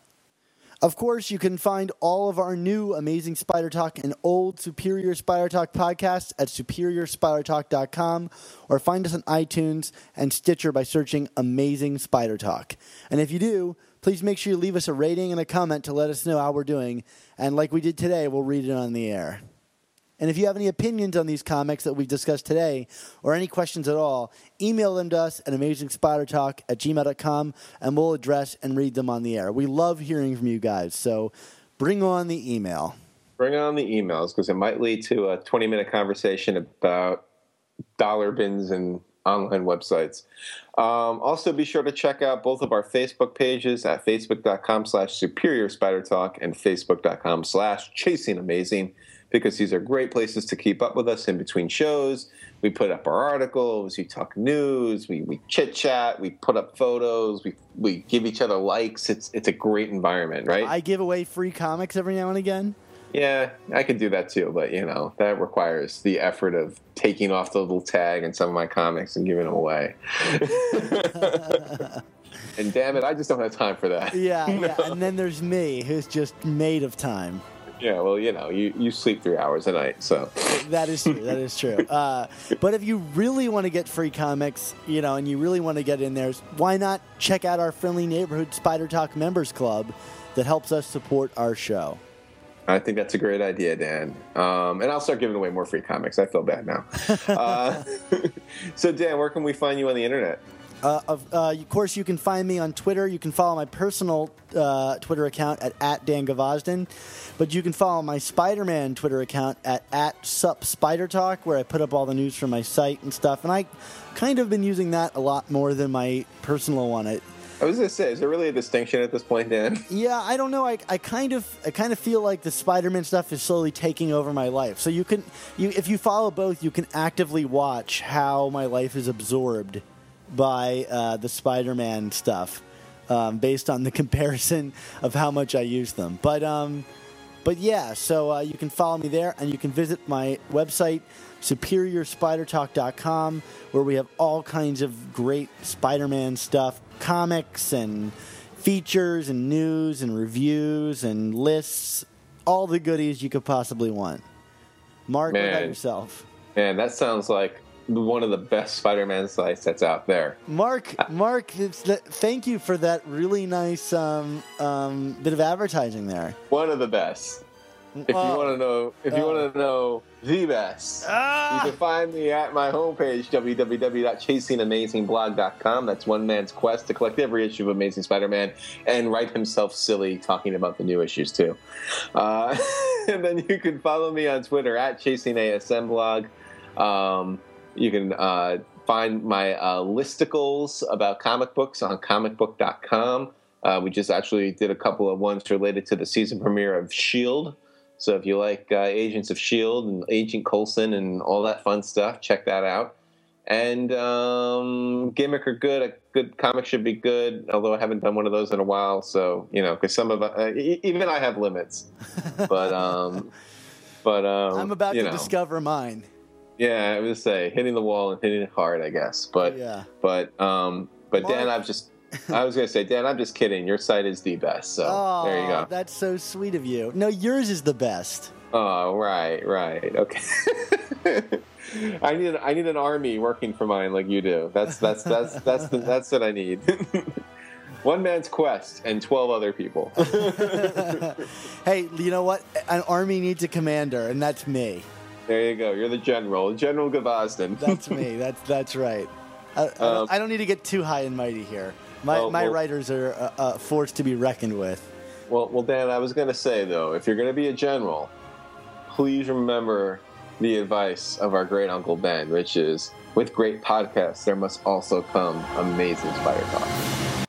Of course, you can find all of our new Amazing Spider Talk and old Superior Spider Talk podcasts at superiorspidertalk.com or find us on iTunes and Stitcher by searching Amazing Spider Talk. And if you do, please make sure you leave us a rating and a comment to let us know how we're doing. And like we did today, we'll read it on the air. And if you have any opinions on these comics that we've discussed today, or any questions at all, email them to us at amazingspidertalk at gmail.com, and we'll address and read them on the air. We love hearing from you guys, so bring on the email.
Bring on the emails because it might lead to a 20 minute conversation about dollar bins and online websites. Um, also, be sure to check out both of our Facebook pages at facebook.com slash superior spider talk and facebook.com slash chasing amazing because these are great places to keep up with us in between shows. We put up our articles, we talk news, we, we chit chat, we put up photos, we, we give each other likes. It's, it's a great environment, right?
I give away free comics every now and again.
Yeah, I could do that too, but you know that requires the effort of taking off the little tag in some of my comics and giving them away. and damn it, I just don't have time for that.
Yeah, yeah. And then there's me, who's just made of time.
Yeah, well, you know, you, you sleep three hours a night, so
That is true. That is true. Uh, but if you really want to get free comics, you know, and you really want to get in there, why not check out our friendly neighborhood Spider Talk Members Club that helps us support our show?
I think that's a great idea, Dan. Um, and I'll start giving away more free comics. I feel bad now. uh, so, Dan, where can we find you on the internet?
Uh, of, uh, of course, you can find me on Twitter. You can follow my personal uh, Twitter account at, at Dan Gvozden. But you can follow my Spider Man Twitter account at, at Sup Spider Talk, where I put up all the news from my site and stuff. And I kind of been using that a lot more than my personal one. I,
I was to say, is there really a distinction at this point, Dan?
Yeah, I don't know. I, I kind of I kind of feel like the Spider-Man stuff is slowly taking over my life. So you can you if you follow both, you can actively watch how my life is absorbed by uh, the Spider-Man stuff, um, based on the comparison of how much I use them. But um, but yeah, so uh, you can follow me there, and you can visit my website superiorspidertalk.com where we have all kinds of great Spider-Man stuff, comics and features and news and reviews and lists, all the goodies you could possibly want. Mark, about yourself?
Man, that sounds like one of the best Spider-Man sites that's out there.
Mark, Mark, thank you for that really nice um, um, bit of advertising there.
One of the best. If you want to know, if you
Oh.
want to know the best,
Ah!
you can find me at my homepage www.chasingamazingblog.com. That's one man's quest to collect every issue of Amazing Spider-Man and write himself silly talking about the new issues too. Uh, and then you can follow me on Twitter at ChasingASMblog. Um, you can uh, find my uh, listicles about comic books on comicbook.com. Uh, we just actually did a couple of ones related to the season premiere of Shield. So if you like uh, Agents of Shield and Agent Coulson and all that fun stuff, check that out. And um, gimmick are good. A good comic should be good. Although I haven't done one of those in a while, so you know, because some of uh, even I have limits. But um, but um,
I'm about to
know.
discover mine.
Yeah, I would say hitting the wall and hitting it hard, I guess. But
Yeah.
but um, but Dan, I'm just I was gonna say, Dan, I'm just kidding. Your site is the best, so
oh,
there you go.
that's so sweet of you. No, yours is the best.
Oh, right, right, okay. I need I need an army working for mine like you do. That's that's that's that's the, that's what I need. One man's quest and twelve other people.
Hey, you know what? An army needs a commander, and that's me.
There you go. You're the general, General Gvozden.
That's me. That's that's right. I, I,
Um,
don't, I don't need to get too high and mighty here. My
Oh,
my
well-
writers are uh, uh, forced to be reckoned with.
Well, well, Dan, I was going to say though, if you're going to be a general, please remember the advice of our great uncle Ben, which is, with great podcasts, there must also come amazing spider talk.